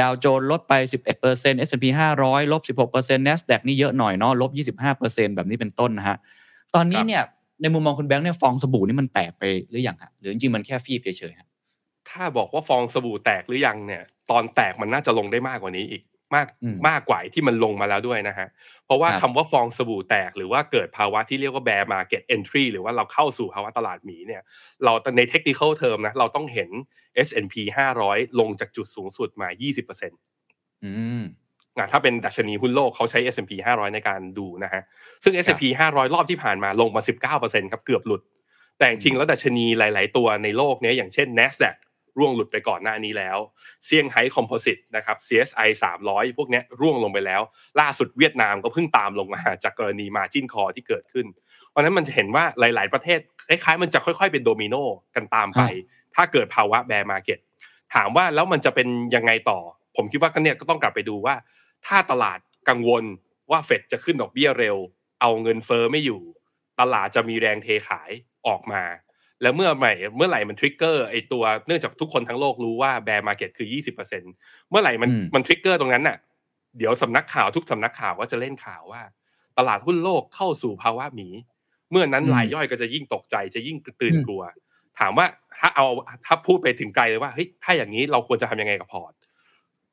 Speaker 4: ดาวโจนส์ลดไป 11 S&P 500 ลบ 16 NASDAQ นี่เยอะหน่อยเนาะลบ 25แบบนี้เป็นต้นนะฮะตอนนี้เนี่ยในมุมมองคุณแบงค์เนี่ยฟองสบู่นี่มันแตกไปหรือยังฮะหรือจริงๆมันแค่ฟีบเฉยๆฮะ
Speaker 1: ถ้าบอกว่าฟองสบู่แตกหรือยังเนี่ย ตอนแตกมันน่าจะลงได้มากกว่านี้อีก มาก
Speaker 4: อืม
Speaker 1: มากกว่าที่มันลงมาแล้วด้วยนะฮะ เพราะว่า
Speaker 4: ครับ
Speaker 1: คำว่าฟองสบู่แตก หรือว่าเกิดภาวะที่เรียกว่า bear market entry หรือว่าเราเข้าสู่ภาวะตลาดหมีเนี่ยเราใน technical term นะเราต้องเห็น S&P 500 ลงจากจุดสูงสุดมา 20%
Speaker 4: อืม
Speaker 1: อะถ้าเป็นดัชนีหุ้นโลกเขาใช้ S&P 500 ในการดูนะฮะ ซึ่ง S&P 500 รอบที่ผ่านมาลงมา 19%ครับเกือบหลุด แต่จริงๆแล้วดัชนีหลาย ๆ ตัวในโลกเนี้ยอย่างเช่น NASDAQ ร่วงหลุดไปก่อนหน้านี้แล้วเซี่ยงไฮ้คอมโพสิตนะครับ CSI 300 พวกเนี้ยร่วงลงไปแล้ว ล่าสุดเวียดนามก็เพิ่งตามลงมาจากกรณีมาจินคอที่เกิดขึ้น เพราะฉะนั้นมันจะเห็นว่าหลาย ๆ ประเทศคล้ายๆ มันจะค่อย ๆ เป็นโดมิโนกันตามไป ถ้าเกิดภาวะ bear market ถามว่าแล้วมันจะเป็นยังไงต่อ ผมคิดว่าก็เนี่ยก็ต้องกลับไปดูว่า ถ้าตลาดกังวลว่าเฟดจะขึ้นดอกเบี้ยเร็ว เอาเงินเฟ้อไม่อยู่ ตลาดจะมีแรงเทขายออกมา แล้วเมื่อไหร่เมื่อไหร่มัน trigger ไอตัวเนื่องจากทุกคนทั้งโลกรู้ว่า bear market คือ20%เมื่อไหร่มัน
Speaker 4: อืม
Speaker 1: มัน trigger ตรงนั้นน่ะ เดี๋ยวสำนักข่าวทุกสำนักข่าวก็จะเล่นข่าวว่า ตลาดหุ้นโลกเข้าสู่ภาวะหมี เมื่อนั้น
Speaker 4: อืม
Speaker 1: รายย่อยก็จะยิ่งตกใจจะยิ่งตื่น
Speaker 4: อืม
Speaker 1: กลัว ถามว่าถ้าเอาถ้าพูดไปถึงไกลเลยว่าเฮ้ยถ้าอย่างนี้เราควรจะทำยังไงกับพอร์ต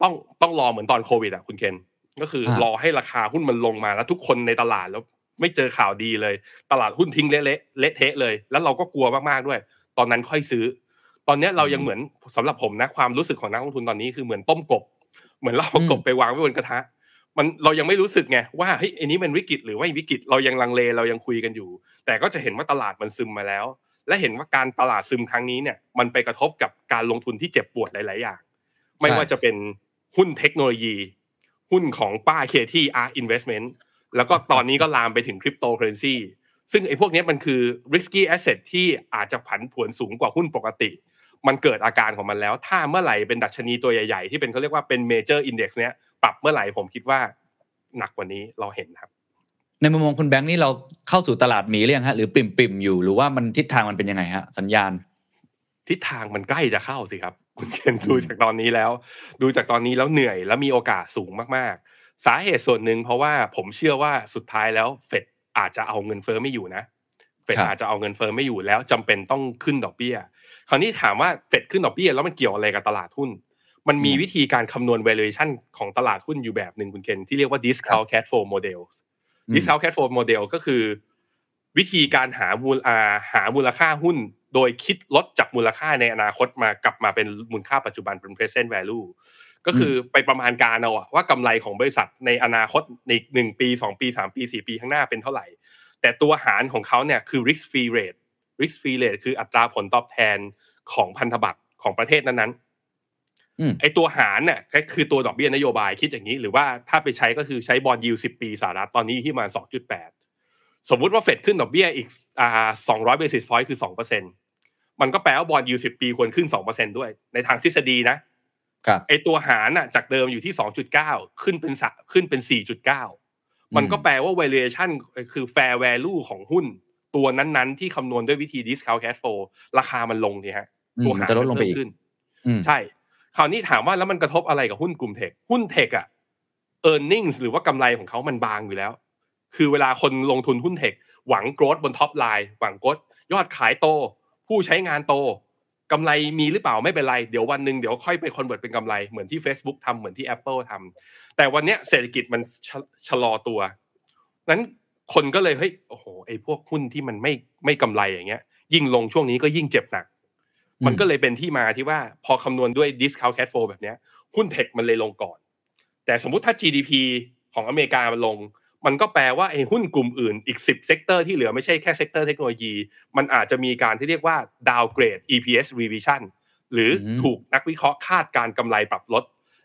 Speaker 1: ต้องต้องรอเหมือนตอนโควิดอะคุณเคนก็คือรอให้ราคาหุ้นมันลงมาแล้วทุกคนในตลาดแล้ว ไม่เจอข่าวดีเลย ตลาดหุ้นทิ้งเละๆเละเทะเลย แล้วเราก็กลัวมากๆด้วย ตอนนั้นค่อยซื้อ ตอนเนี้ยเรายังเหมือนสำหรับผมนะความรู้สึกของนักลงทุนตอนนี้คือเหมือนต้มกบ เหมือนเราเอากบไปวางไว้บนกระทะ มันเรายังไม่รู้สึกไงว่าเฮ้ยอันนี้มันวิกฤตหรือไม่วิกฤตเรายังลังเลเรายังคุยกันอยู่ แต่ก็จะเห็นว่าตลาดมันซึมมาแล้ว และเห็นว่าการตลาดซึมครั้งนี้เนี่ยมันไปกระทบกับการลงทุนที่เจ็บปวดหลาย ๆ อย่าง ไม่ว่าจะเป็นหุ้นเทคโนโลยี หุ้นของป้าเคที่อา แล้วก็ตอนนี้ก็ลามไปถึงคริปโตเคอเรนซีซึ่งไอ้พวกนี้มันคือ risky asset ที่อาจจะผันผวนสูงกว่าหุ้นปกติ มันเกิดอาการของมันแล้ว ถ้าเมื่อไหร่เป็นดัชนีตัวใหญ่ๆ ที่เป็นเขาเรียกว่าเป็น major index เนี้ยปรับเมื่อไหร่ผมคิดว่าหนักกว่านี้เราเห็นครับ
Speaker 4: ในมุมมองคุณแบงค์นี่เราเข้าสู่ตลาดหมีหรือยังฮะหรือปริ่มๆอยู่หรือว่ามันทิศทางมันเป็นยังไงฮะสัญญาณ
Speaker 1: ทิศทางมันใกล้จะเข้าสิครับ คุณเคนดูจากตอนนี้แล้ว ดูจากตอนนี้แล้วเหนื่อยแล้วมีโอกาสสูงมากๆ สาเหตุส่วนหนึ่งเพราะว่าผมเชื่อว่าสุดท้ายแล้วเฟดอาจจะเอาเงินเฟ้อไม่อยู่นะเฟด
Speaker 4: ครับ
Speaker 1: อาจจะเอาเงินเฟ้อไม่อยู่แล้วจำเป็นต้องขึ้นดอกเบี้ย คราวนี้ถามว่าเฟดขึ้นดอกเบี้ยแล้วมันเกี่ยวอะไรกับตลาดหุ้น มันมีวิธีการคำนวณ valuation ของตลาดหุ้นอยู่แบบหนึ่งคุณเคนที่เรียกว่า discount cash flow model
Speaker 4: อืม
Speaker 1: discount cash flow model ก็คือ วิธีการหามูลอ่าหามูลค่าหุ้น โดยคิดลดจากมูลค่าในอนาคตมากลับมาเป็นมูลค่าปัจจุบันเป็น present value ก็คือไปประมาณการเอาอะว่ากำไรของบริษัทในอนาคตในหนึ่งปีสองปีสามปีสี่ปีข้างหน้าเป็นเท่าไหร่ แต่ตัวหารของเขาเนี่ยคือ risk free rate risk free rate คืออัตราผลตอบแทนของพันธบัตรของประเทศนั้นๆ
Speaker 4: อืม
Speaker 1: ไอตัวหารเนี่ยก็คือตัวดอกเบี้ยนโยบายคิดอย่างนี้ หรือว่าถ้าไปใช้ก็คือใช้ bond yield สิบปีสหรัฐตอนนี้ที่มาสองจุดแปดสมมุติว่าเฟดขึ้นดอกเบี้ยอีกอ่าสองร้อย basis point คือสองเปอร์เซ็นมันก็แปลว่า bond yield สิบปีควรขึ้นสองเปอร์เซ็นด้วย ในทางทฤษฎีนะครับ ไอตัวหารน่ะจากเดิมอยู่ที่สองจุดเก้าขึ้นเป็นสะขึ้นเป็นสี่จุดเก้ามันก็แปลว่า valuation คือ fair value ของหุ้น ตัวนั้นๆ ที่คำนวณด้วยวิธี discount cash flow ราคามันลงทันทีฮะ
Speaker 4: อืม
Speaker 1: ตัว
Speaker 4: มัน
Speaker 1: หาร
Speaker 4: จะลดลงไป
Speaker 1: เพิ่ม
Speaker 4: อีก
Speaker 1: ขึ้น
Speaker 4: อืม
Speaker 1: ใช่ คราวนี้ถามว่าแล้วมันกระทบอะไรกับหุ้นกลุ่ม tech หุ้น tech อะ e a r n i n g หรือว่ากำไรของเขามันบางอยู่แล้ว คือเวลาคนลงทุนหุ้น tech หวัง growth บน top line หวัง growth ยอดขายโต ผู้ใช้งานโต กำไรมีหรือเปล่าไม่เป็นไร เดี๋ยววันหนึ่งเดี๋ยวค่อยไป convert เป็นกำไรเหมือนที่ Facebook ทำเหมือนที่ Apple ทำแต่วันเนี้ยเศรษฐกิจมันชะชะลอตัวนั้นคนก็เลยเฮ้ยโอ้โหไอ้พวกหุ้นที่มันไม่ไม่กำไรอย่างเงี้ย ยิ่งลงช่วงนี้ก็ยิ่งเจ็บหนัก
Speaker 4: ม
Speaker 1: มันก็เลยเป็นที่มาที่ว่าพอคำนวณด้วย discount cash flow แบบเนี้ยหุ้น tech มันเลยลงก่อน แต่สมมุติถ้า GDP ของอเมริกามันลง มันก็แปลว่าไอ้หุ้นกลุ่มอื่นอีก 10 sector ที่เหลือไม่ใช่แค่ sector เทคโนโลยี มันอาจจะมีการที่เรียกว่า downgrade EPS revision หรืออ
Speaker 4: ม
Speaker 1: ถูกนักวิเคราะห์คาดการณ์กำไรปรับลด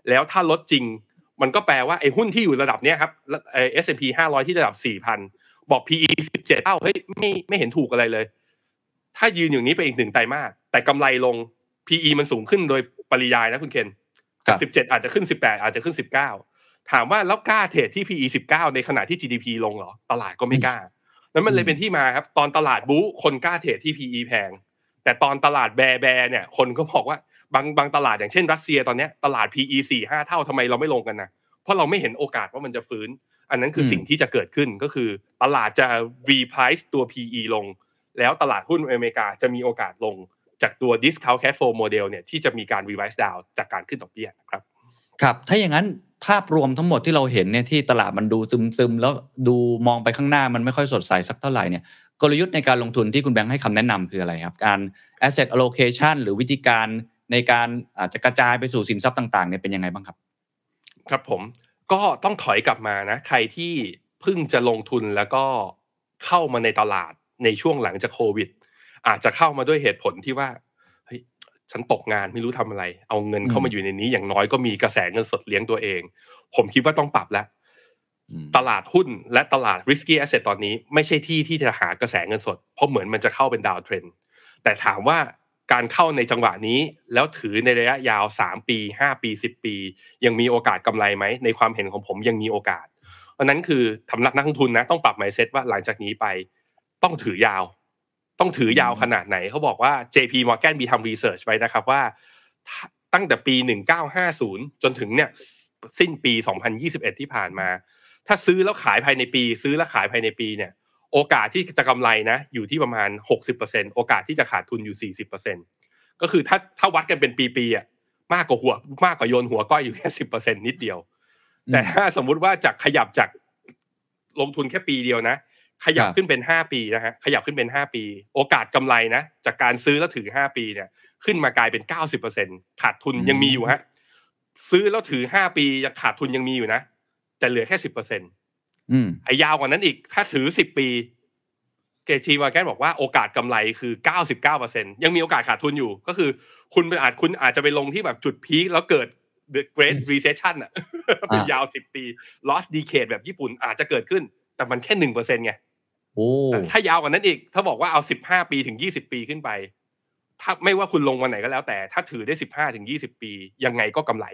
Speaker 1: แล้วถ้าลดจริง มันก็แปลว่าไอ้หุ้นที่อยู่ระดับเนี้ยครับเอ่อ S&P 500 ที่ระดับ 4,000 บอก PE 17เอ้าเฮ้ยไม่ไม่เห็นถูกอะไรเลย ถ้ายืนอย่างนี้ไปอีกหนึ่งไตรมาสแต่กำไรลง PE มันสูงขึ้นโดยปริยายนะคุณเคน
Speaker 4: ครับ
Speaker 1: สิบเจ็ดอาจจะขึ้นสิบแปดอาจจะขึ้นสิบเก้า ถามว่าแล้วกล้าเทรดที่ PE สิบเก้าในขณะที่ GDP ลงเหรอ ตลาดก็ไม่กล้า แล้วมันเล
Speaker 4: อื
Speaker 1: ย
Speaker 4: ม
Speaker 1: เป็นที่มาครับ ตอนตลาดบู๊คนกล้าเทรดที่ PE แพง แต่ตอนตลาดแบร์แบร์เนี่ยคนก็บอกว่าบางบางตลาดอย่างเช่น รัสเซียตอนเนี้ยตลาด PE สี่ห้าเท่าทำไมเราไม่ลงกันนะ เพราะเราไม่เห็นโอกาสว่ามันจะฟื้น อันนั้นคืออ
Speaker 4: ม
Speaker 1: สิ่งที่จะเกิดขึ้นก็คือ ตลาดจะ reprice ตัว PE ลง แล้วตลาดหุ้นอเมริกาจะมีโอกาสลงจากตัว discount cash flow model เนี่ยที่จะมีการ revise down จากการขึ้นดอกเบี้ยนะครับ
Speaker 4: ครับ ถ้าอย่างนั้น ภาพรวมทั้งหมดที่เราเห็นเนี่ยที่ตลาดมันดูซึมๆ แล้วดูมองไปข้างหน้ามันไม่ค่อยสดใสสักเท่าไหร่เนี่ยกลยุทธ์ในการลงทุนที่คุณแบงค์ให้คำแนะนำคืออะไรครับ การ asset allocation หรือวิธีการในการอาจจะกระจายไปสู่สินทรัพย์ต่างๆเนี่ยเป็นยังไงบ้างครับ
Speaker 1: ครับผมก็ต้องถอยกลับมานะ ใครที่เพิ่งจะลงทุนแล้วก็เข้ามาในตลาดในช่วงหลังจากโควิด อาจจะเข้ามาด้วยเหตุผลที่ว่า ฉันตกงานไม่รู้ทำอะไร เอาเงินเข้ามาอยู่ในนี้ อย่างน้อยก็มีกระแสเงินสดเลี้ยงตัวเอง ผมคิดว่าต้องปรับแล้ว
Speaker 4: อืม
Speaker 1: ตลาดหุ้นและตลาด risky asset ตอนนี้ไม่ใช่ที่ที่จะหากระแสเงินสด เพราะเหมือนมันจะเข้าเป็นดาวเทรนแต่ถามว่าการเข้าในจังหวะนี้ แล้วถือในระยะยาว 3 ปี 5 ปี 10 ปี ยังมีโอกาสกำไรไหม ในความเห็นของผมยังมีโอกาส เพราะนั้นคือสำหรับนักลงทุนนะต้องปรับ mindset ว่าหลังจากนี้ไป ต้องถือยาว ต้องถือยาวขนาดไหนเขาบอกว่า JP Morgan มีทำ research ไว้นะครับว่าตั้งแต่ปี 1950 จนถึงเนี่ยสิ้นปี 2021 ที่ผ่านมา ถ้าซื้อแล้วขายภายในปี ซื้อแล้วขายภายในปีเนี่ย โอกาสที่จะกำไรนะ อยู่ที่ประมาณ 60%โอกาสที่จะขาดทุนอยู่ 40%ก็คือถ้าถ้าวัดกันเป็นปีๆอะมากกว่าหัวมากกว่าโยนหัวก้อยอยู่แค่ 10%นิดเดียว แต่ถ้าสมมุติว่าจากขยับจากลงทุนแค่ปีเดียวนะ ขยับ
Speaker 4: ครับ
Speaker 1: ขึ้นเป็น 5 ปีนะฮะขยับขึ้นเป็น 5 ปี โอกาสกำไรนะจากการซื้อแล้วถือ 5 ปีเนี่ยขึ้นมากลายเป็น 90%ขาดทุนยังมีอยู่ฮะซื้อแล้วถือ 5 ปียังขาดทุนยังมีอยู่นะ แต่เหลือแค่ 10%
Speaker 4: อืม
Speaker 1: ไอ้ยาวกว่านั้นอีกถ้าถือ 10 ปีเกจีวาแกนบอกว่าโอกาสกำไรคือ 99%ยังมีโอกาสขาดทุนอยู่ ก็คือ คุณเป็นอาจคุณอาจจะไปลงที่แบบจุดพีคแล้วเกิด the great recession อะเป็นยาว 10 ปี lost decade แบบญี่ปุ่นอาจจะเกิดขึ้น แต่มันแค่หนึ่งเปอร์เซ็นไง
Speaker 4: โอ้
Speaker 1: ถ้ายาวกว่านั้นอีก ถ้าบอกว่าเอา15ปีถึง20ปีขึ้นไป ถ้าไม่ว่าคุณลงวันไหนก็แล้วแต่ ถ้าถือได้15ถึง20ปี ยังไงก็กำไร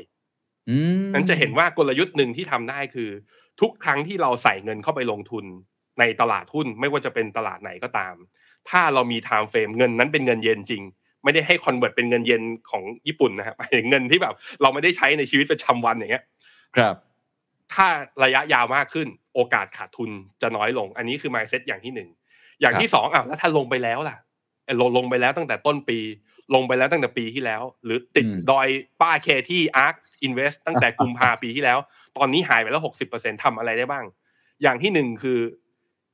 Speaker 4: อืม
Speaker 1: นั้นจะเห็นว่ากลยุทธ์หนึ่งที่ทำได้คือ ทุกครั้งที่เราใส่เงินเข้าไปลงทุนในตลาดหุ้น ไม่ว่าจะเป็นตลาดไหนก็ตาม ถ้าเรามี time frame เงินนั้นเป็นเงินเย็นจริง ไม่ได้ให้ convert เป็นเงินเย็นของญี่ปุ่นนะครับหมายถึงเงินที่แบบ เราไม่ได้ใช้ในชีวิตประจำวันอย่างเงี้ย
Speaker 4: ครับ
Speaker 1: ถ้าระยะยาวมากขึ้น โอกาสขาดทุนจะน้อยลง อันนี้คือ mindset อย่างที่หนึ่งอย่างที่สองอะแล้วถ้าลงไปแล้วล่ะเอ่อลงลงไปแล้วตั้งแต่ต้นปี ลงไปแล้วตั้งแต่ปีที่แล้ว หรือติด
Speaker 4: อืม
Speaker 1: ดอยป้าเคที่ ARK Invest ตั้งแต่กุมภาปีที่แล้ว ตอนนี้หายไปแล้วหกสิบเปอร์เซ็นทำอะไรได้บ้าง อย่างที่หนึ่งคือ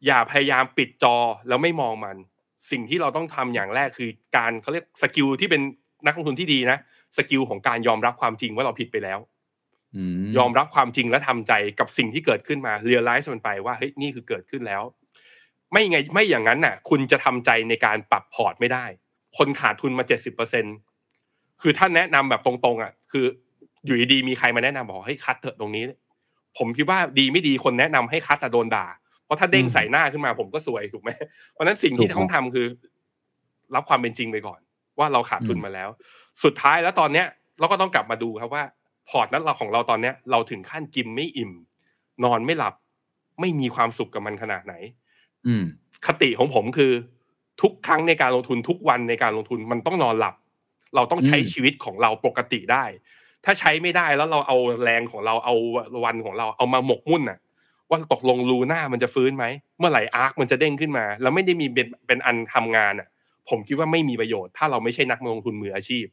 Speaker 1: อย่าพยายามปิดจอแล้วไม่มองมัน สิ่งที่เราต้องทำอย่างแรกคือการเขาเรียกสกิลที่เป็นนักลงทุนที่ดีนะ skill ของการยอมรับความจริงว่าเราผิดไปแล้ว
Speaker 4: อืม
Speaker 1: ยอมรับความจริงและทำใจกับสิ่งที่เกิดขึ้นมา realize มันไปว่าเฮ้ยนี่คือเกิดขึ้นแล้ว ไม่ไงไม่อย่างนั้นน่ะ คุณจะทำใจในการปรับพอร์ตไม่ได้ คนขาดทุนมาเจ็ดสิบเปอร์เซ็นคือถ้าแนะนำแบบตรงๆอะ คืออยู่ดีๆมีใครมาแนะนำบอกให้ cut เถอะตรงนี้ ผมคิดว่าดีไม่ดีคนแนะนำให้ cut แต่โดนด่า เพราะถ้าเด้งใส่หน้าขึ้นมาผมก็ซวยถูกไหมเพราะฉะนั้นสิ่งที่ต้องทำคือ รับความเป็นจริงไปก่อน ว่าเราขาดทุนมาแล้ว สุดท้ายแล้วตอนเนี้ยเราก็ต้องกลับมาดูครับว่า พอร์ตนั้นเราของเราตอนเนี้ยเราถึงขั้นกินไม่อิ่ม นอนไม่หลับ ไม่มีความสุขกับมันขนาดไหน
Speaker 4: อืม
Speaker 1: คติของผมคือ ทุกครั้งในการลงทุนทุกวันในการลงทุนมันต้องนอนหลับ เราต้องใช้
Speaker 4: อืม
Speaker 1: ชีวิตของเราปกติได้ ถ้าใช้ไม่ได้แล้วเราเอาแรงของเราเอาวันของเราเอามาหมกมุ่นน่ะ ว่าตกลงลูน่ามันจะฟื้นไหมเมื่อไหร่อาร์คมันจะเด้งขึ้นมา แล้วไม่ได้มีเป็นเป็นอันทำงานอะ ผมคิดว่าไม่มีประโยชน์ ถ้าเราไม่ใช่นักลงทุนมืออาชีพ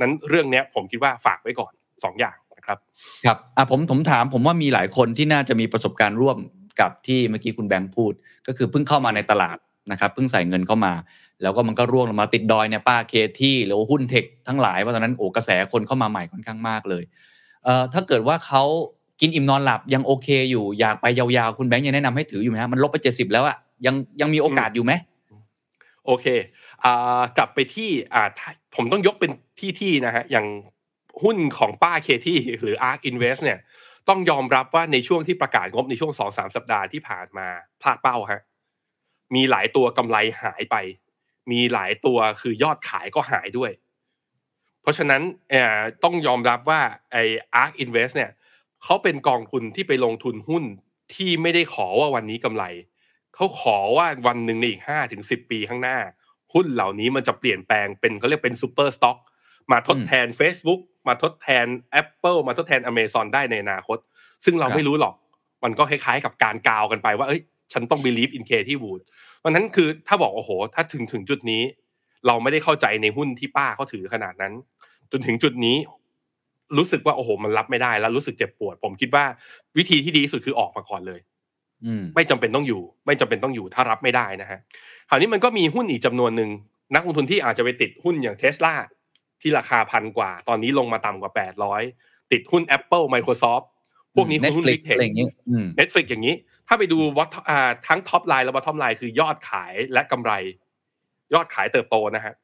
Speaker 1: นั้นเรื่องเนี้ย ผมคิดว่าฝากไว้ก่อน สองอย่างนะครับ
Speaker 4: ครับอะผมผมถามผมว่ามีหลายคนที่น่าจะมีประสบการณ์ร่วมกับที่เมื่อกี้คุณแบงค์พูด ก็คือเพิ่งเข้ามาในตลาดนะครับเพิ่งใส่เงินเข้ามา แล้วก็มันก็ร่วงลงมาติดดอยเนี่ยป้าเคที่หรือว่าหุ้นเทคทั้งหลายเพราะตอนนั้นโอ้กระแสคนเข้ามาใหม่ค่อนข้างมากเลยเอ่อถ้าเกิดว่าเขากินอิ่มนอนหลับยังโอเคอยู่อยากไปยาวๆ คุณแบงค์ยังแนะนำให้ถืออยู่ไหมฮะมันลบไปเจ็ดสิบแล้วอะยังยังมีโอกาสอยู่ไหม
Speaker 1: โอเคอ่ากลับไปที่อ่าถ้าผมต้องยกเป็นที่ที่นะฮะอย่าง หุ้นของป้าเคที่หรือ ARK Invest เนี่ยต้องยอมรับว่าในช่วงที่ประกาศงบในช่วงสองสามสัปดาห์ที่ผ่านมาพลาดเป้าฮะมีหลายตัวกำไรหายไป มีหลายตัวคือยอดขายก็หายด้วย เพราะฉะนั้นเออต้องยอมรับว่าไอ้ ARK Invest เนี่ยเขาเป็นกองทุนที่ไปลงทุนหุ้นที่ไม่ได้ขอว่าวันนี้กำไร เขาขอว่าวันหนึ่งในอีกห้าถึงสิบปีข้างหน้า หุ้นเหล่านี้มันจะเปลี่ยนแปลงเป็นเขาเรียกเป็นซูเปอร์สต็อก มาทดแทน Facebook มาทดแทน Apple มาทดแทน Amazon ได้ในอนาคต ซึ่งเรา
Speaker 4: ครับ
Speaker 1: ไม่รู้หรอก มันก็คล้ายๆกับการกาวกันไปว่าเอ้ยฉันต้อง believe in K ที่วูดวันนั้นคือถ้าบอกโอ้โห ถ้าถึงถึงจุดนี้ เราไม่ได้เข้าใจในหุ้นที่ป้าเขาถือขนาดนั้น จนถึงจุดนี้ รู้สึกว่าโอ้โห มันรับไม่ได้แล้วรู้สึกเจ็บปวด ผมคิดว่าวิธีที่ดีที่สุดคือออกมาก่อนเลย
Speaker 4: อืม
Speaker 1: ไม่จำเป็นต้องอยู่ ไม่จำเป็นต้องอยู่ถ้ารับไม่ได้นะฮะคราวนี้มันก็มีหุ้นอีกจำนวนหนึ่งนักลงทุนที่อาจจะไปติดหุ้นอย่างเทสลา ที่ราคาพันกว่า ตอนนี้ลงมาต่ำกว่า 800 ติดหุ้น Apple Microsoft พวกนี้คือหุ้น
Speaker 4: Netflix
Speaker 1: Big Tech
Speaker 4: อะไรอย่างงี้อืม
Speaker 1: Netflix อย่างนี้ ถ้าไปดูวัตอ่าทั้ง top line และ bottom line คือยอดขายและกำไร ยอดขายเติบโตนะฮะ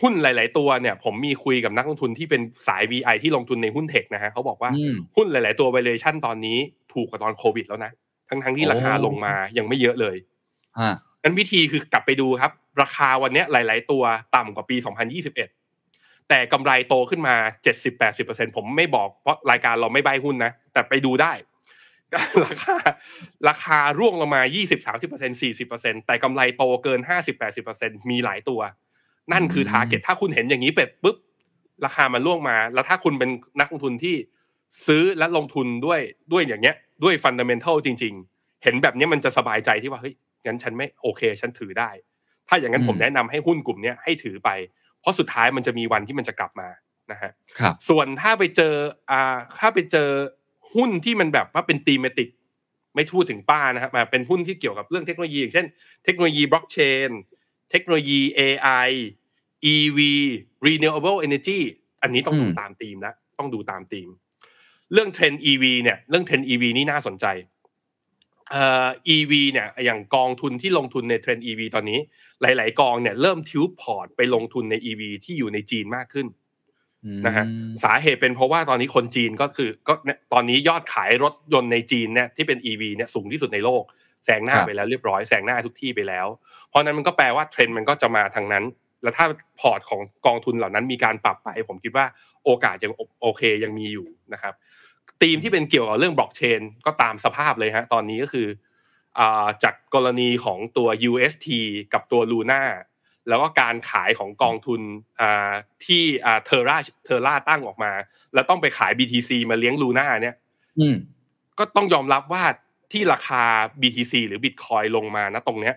Speaker 1: หุ้นหลาย ๆ ตัวเนี่ย ผมมีคุยกับนักลงทุนที่เป็นสาย VI ที่ลงทุนในหุ้นเทคนะฮะเขาบอกว่า
Speaker 4: อืม
Speaker 1: หุ้นหลาย ๆ ตัว valuation ตอนนี้ถูกกว่าตอนโควิดแล้วนะ ทั้ง ๆ ที่ราคา
Speaker 4: โอ้
Speaker 1: ลงมายังไม่เยอะเลย
Speaker 4: ฮะ
Speaker 1: งั้นวิธีคือกลับไปดูครับ ราคาวันเนี้ยหลาย ๆ ตัวต่ำกว่าปี 2021 แต่กำไรโตขึ้นมา 70-80%ผมไม่บอกเพราะรายการเราไม่ใบหุ้นนะ แต่ไปดูได้ ราคาราคาร่วงลงมา 20-30% 40%แต่กำไรโตเกิน 50-80%มีหลายตัว นั่นคือ
Speaker 4: อืม
Speaker 1: ทาร์เก็ตถ้าคุณเห็นอย่างนี้เป็ดปุ๊บ ราคามันร่วงมา แล้วถ้าคุณเป็นนักลงทุนที่ซื้อและลงทุนด้วยด้วยอย่างเงี้ย ด้วยฟันดัมเ n นทัลจริง ๆ เห็นแบบเนี้ยมันจะสบายใจที่ว่าเฮ้ยงั้นฉันไม่โอเค ฉันถือได้ ถ้าอย่างนั้น
Speaker 4: อืม
Speaker 1: ผมแนะนำให้หุ้นกลุ่มเนี้ยให้ถือไป เพราะสุดท้ายมันจะมีวันที่มันจะกลับมานะฮะ
Speaker 4: ครับ
Speaker 1: ส่วนถ้าไปเจออ่าถ้าไปเจอหุ้นที่มันแบบว่าเป็น thematic ไม่พูดถึงป้านะครับมาเป็นหุ้นที่เกี่ยวกับเรื่องเทคโนโลยีอย่างเช่น เทคโนโลยีบล็อกเชนเทคโนโลยี AI EV renewable energy อันนี้ต้องดู
Speaker 4: อืม
Speaker 1: ตามธีมนะต้องดูตามธีม เรื่อง trend EV เนี่ย เรื่อง trend EV นี่น่าสนใจ เอ่อ EV เนี่ยอย่างกองทุนที่ลงทุนใน trend EV ตอนนี้ หลาย ๆ กองเนี่ยเริ่มทิวพอร์ตไปลงทุนใน EV ที่อยู่ในจีนมากขึ้นนะฮะ
Speaker 4: อืม
Speaker 1: สาเหตุเป็นเพราะว่าตอนนี้คนจีนก็คือก็เนี่ยตอนนี้ยอดขายรถยนต์ในจีนเนี่ยที่เป็น EV เนี่ยสูงที่สุดในโลกแซงหน้า
Speaker 4: ครับ
Speaker 1: ไปแล้วเรียบร้อยแซงหน้าทุกที่ไปแล้ว เพราะฉะนั้นมันก็แปลว่าเทรนด์มันก็จะมาทางนั้น แล้วถ้าพอร์ตของกองทุนเหล่านั้นมีการปรับไป ผมคิดว่าโอกาสยังโอเคยังมีอยู่นะครับ ธีมที่เป็นเกี่ยวกับเรื่องบล็อกเชนก็ตามสภาพเลยฮะตอนนี้ก็คืออ่าจากกรณีของตัว UST กับตัว Luna แล้วก็การขายของกองทุนอ่าที่อ่า Terra Terra ตั้งออกมา แล้วต้องไปขาย BTC มาเลี้ยง Luna เนี่ย
Speaker 4: อืม
Speaker 1: ก็ต้องยอมรับว่าที่ราคา BTC หรือ Bitcoin ลงมานะตรงเนี้ย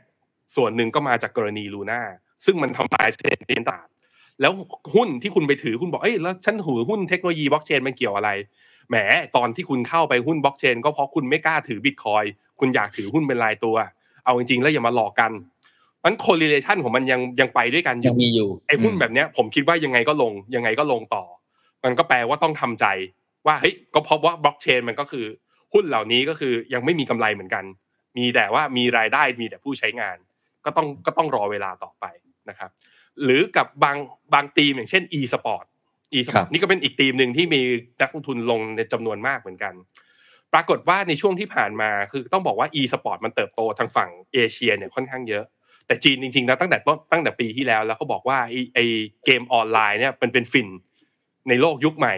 Speaker 1: ส่วนหนึ่งก็มาจากกรณี Luna ซึ่งมันทำลายเศรษฐกิจต่างแล้วหุ้นที่คุณไปถือคุณบอกเอ้ยแล้วฉันถือหุ้นเทคโนโลยีบล็อกเชนมันเกี่ยวอะไร แหมตอนที่คุณเข้าไปหุ้นบล็อกเชนก็เพราะคุณไม่กล้าถือบิตคอยคุณอยากถือหุ้นเป็นรายตัว เอาจริงๆ แล้วอย่ามาหลอกกันมัน correlation ของมันยังยังไปด้วยกันอ
Speaker 4: ยั
Speaker 1: ยู่
Speaker 4: งมีอยู่
Speaker 1: ไอ้หุ้นแบบเนี้ย ผมคิดว่ายังไงก็ลงยังไงก็ลงต่อ มันก็แปลว่าต้องทำใจ ว่าเฮ้ยก็เพราะว่าบล็อกเชนมันก็คือหุ้นเหล่านี้ก็คือยังไม่มีกำไรเหมือนกัน มีแต่ว่ามีรายได้มีแต่ผู้ใช้งาน ก็ต้องก็ต้องรอเวลาต่อไปนะครับ หรือกับบางบางทีมอย่างเช่น e-sport
Speaker 4: ครั
Speaker 1: e-sport
Speaker 4: บ
Speaker 1: นี่ก็เป็นอีกทีมหนึ่งที่มีนักลงทุนลงในจำนวนมากเหมือนกัน ปรากฏว่าในช่วงที่ผ่านมาคือต้องบอกว่า e-sport มันเติบโตทางฝั่งเอเชียเนี่ยค่อนข้างเยอะ แต่จีนจริงๆนะตั้งแต่ต้นตั้งแต่ปีที่แล้ว แล้วเขาบอกว่าไอ้ไอ้เกมออนไลน์เนี่ยมันเป็นฟินในโลกยุคใหม่